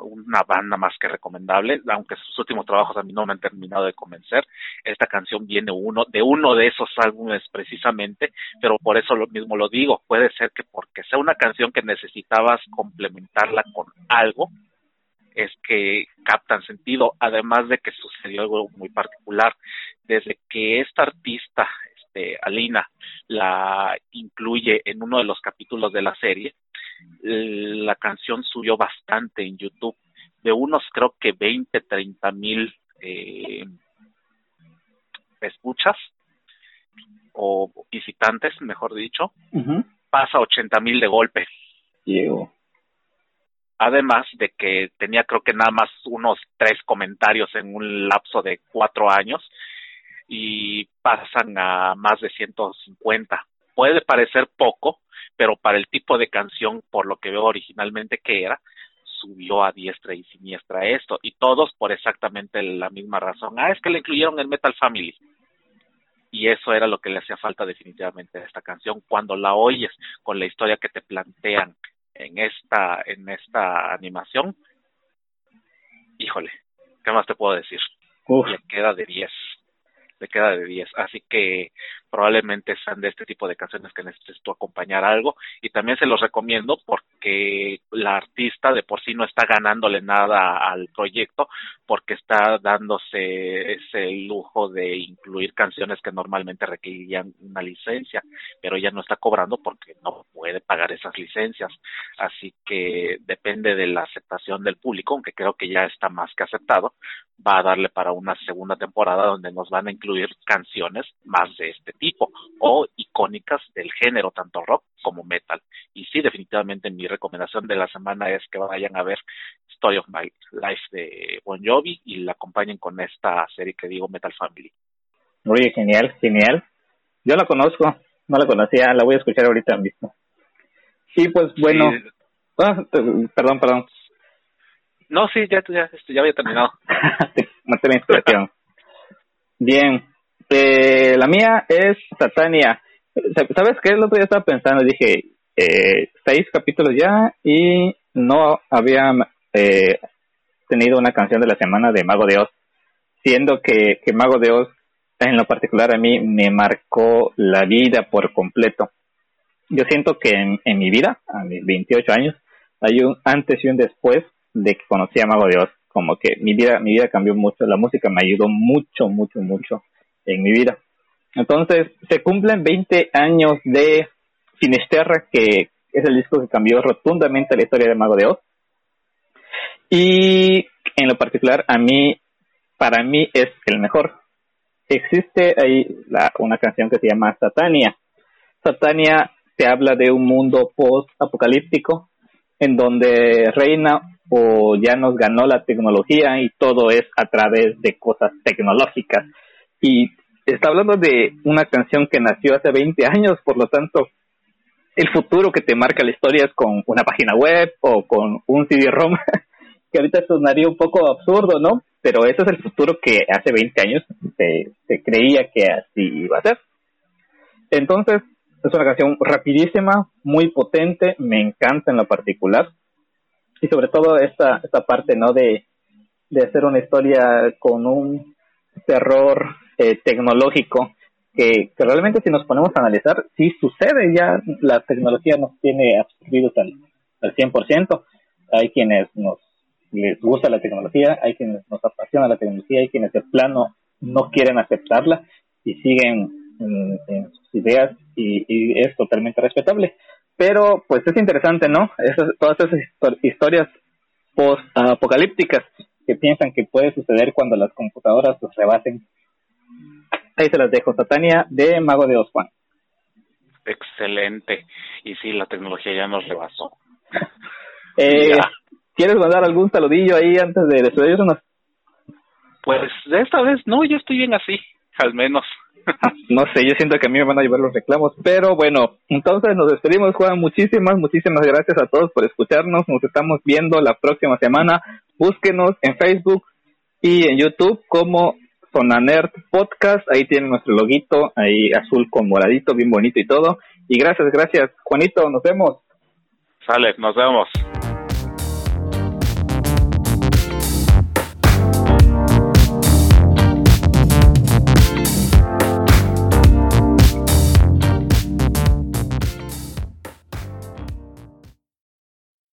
una banda más que recomendable, aunque sus últimos trabajos a mí no me han terminado de convencer. Esta canción viene uno de uno de esos álbumes precisamente, pero por eso lo mismo lo digo. Puede ser que porque sea una canción que necesitabas complementarla con algo, es que captan sentido, además de que sucedió algo muy particular. Desde que esta artista este, Alina la incluye en uno de los capítulos de la serie, la canción subió bastante en YouTube, de unos creo que 20, 30 mil eh, escuchas o visitantes, mejor dicho, pasa 80 mil de golpe. Además de que tenía creo que nada más unos tres comentarios en un lapso de cuatro años y pasan a más de 150. Puede parecer poco, pero para el tipo de canción, por lo que veo originalmente que era, subió a diestra y siniestra esto, y todos por exactamente la misma razón. Ah, es que le incluyeron en Metal Family. Y eso era lo que le hacía falta definitivamente a esta canción. Cuando la oyes con la historia que te plantean en esta, en esta animación, híjole, ¿qué más te puedo decir? Le queda de 10 le queda de 10. Así que probablemente sean de este tipo de canciones que necesites acompañar algo. Y también se los recomiendo porque la artista de por sí no está ganándole nada al proyecto porque está dándose ese lujo de incluir canciones que normalmente requerirían una licencia, pero ella no está cobrando porque no puede pagar esas licencias. Así que depende de la aceptación del público, aunque creo que ya está más que aceptado, va a darle para una segunda temporada donde nos van a incluir canciones más de este tipo o icónicas del género, tanto rock como metal. Y sí, definitivamente mi recomendación de la semana es que vayan a ver Story of My Life de Bon Jovi y la acompañen con esta serie que digo Metal Family. Oye, genial, genial. Yo la conozco, no la conocía, la voy a escuchar ahorita mismo. Sí, pues bueno. Ah, perdón, perdón. No, sí, ya, ya, ya había terminado. Mate la inspiración. Bien, eh, la mía es Satania. ¿Sabes qué? El otro día estaba pensando, dije, eh, seis capítulos ya y no había eh, tenido una canción de la semana de Mago de Oz, siendo que, que Mago de Oz en lo particular a mí me marcó la vida por completo. Yo siento que en, en mi vida, a mis 28 años, hay un antes y un después de que conocí a Mago de Oz. Como que mi vida, mi vida cambió mucho, la música me ayudó mucho, mucho, mucho en mi vida. Entonces, se cumplen 20 años de Finisterra, que es el disco que cambió rotundamente la historia de Mago de Oz. Y en lo particular, a mí, para mí es el mejor. Existe ahí una canción que se llama Satania. Satania se habla de un mundo post-apocalíptico en donde reina o ya nos ganó la tecnología y todo es a través de cosas tecnológicas. Y está hablando de una canción que nació hace 20 años, por lo tanto, el futuro que te marca la historia es con una página web o con un CD-ROM, que ahorita sonaría un poco absurdo, ¿no? Pero ese es el futuro que hace 20 años se, se creía que así iba a ser. Entonces, es una canción rapidísima, muy potente, me encanta en lo particular. Y sobre todo esta, esta parte, ¿no? De, de hacer una historia con un terror eh, tecnológico que, que, realmente si nos ponemos a analizar, sí sucede, ya la tecnología nos tiene absorbidos al, al 100%. Hay quienes nos les gusta la tecnología, hay quienes nos apasiona la tecnología, hay quienes de plano no quieren aceptarla y siguen en, sus ideas y, es totalmente respetable. Pero pues es interesante, ¿no? Esas, todas esas historias post-apocalípticas que piensan que puede suceder cuando las computadoras los rebasen. Ahí se las dejo, Satania de Mago de Oz Juan. Excelente. Y sí, la tecnología ya nos rebasó. eh, ¿Quieres mandar algún saludillo ahí antes de despedirnos? Pues de esta vez no, yo estoy bien así, al menos. no sé, yo siento que a mí me van a llevar los reclamos, pero bueno, entonces nos despedimos, Juan. Muchísimas, muchísimas gracias a todos por escucharnos. Nos estamos viendo la próxima semana. Búsquenos en Facebook y en YouTube como Nerd Podcast. Ahí tienen nuestro loguito, ahí azul con moradito, bien bonito y todo. Y gracias, gracias, Juanito. Nos vemos. Sale, nos vemos.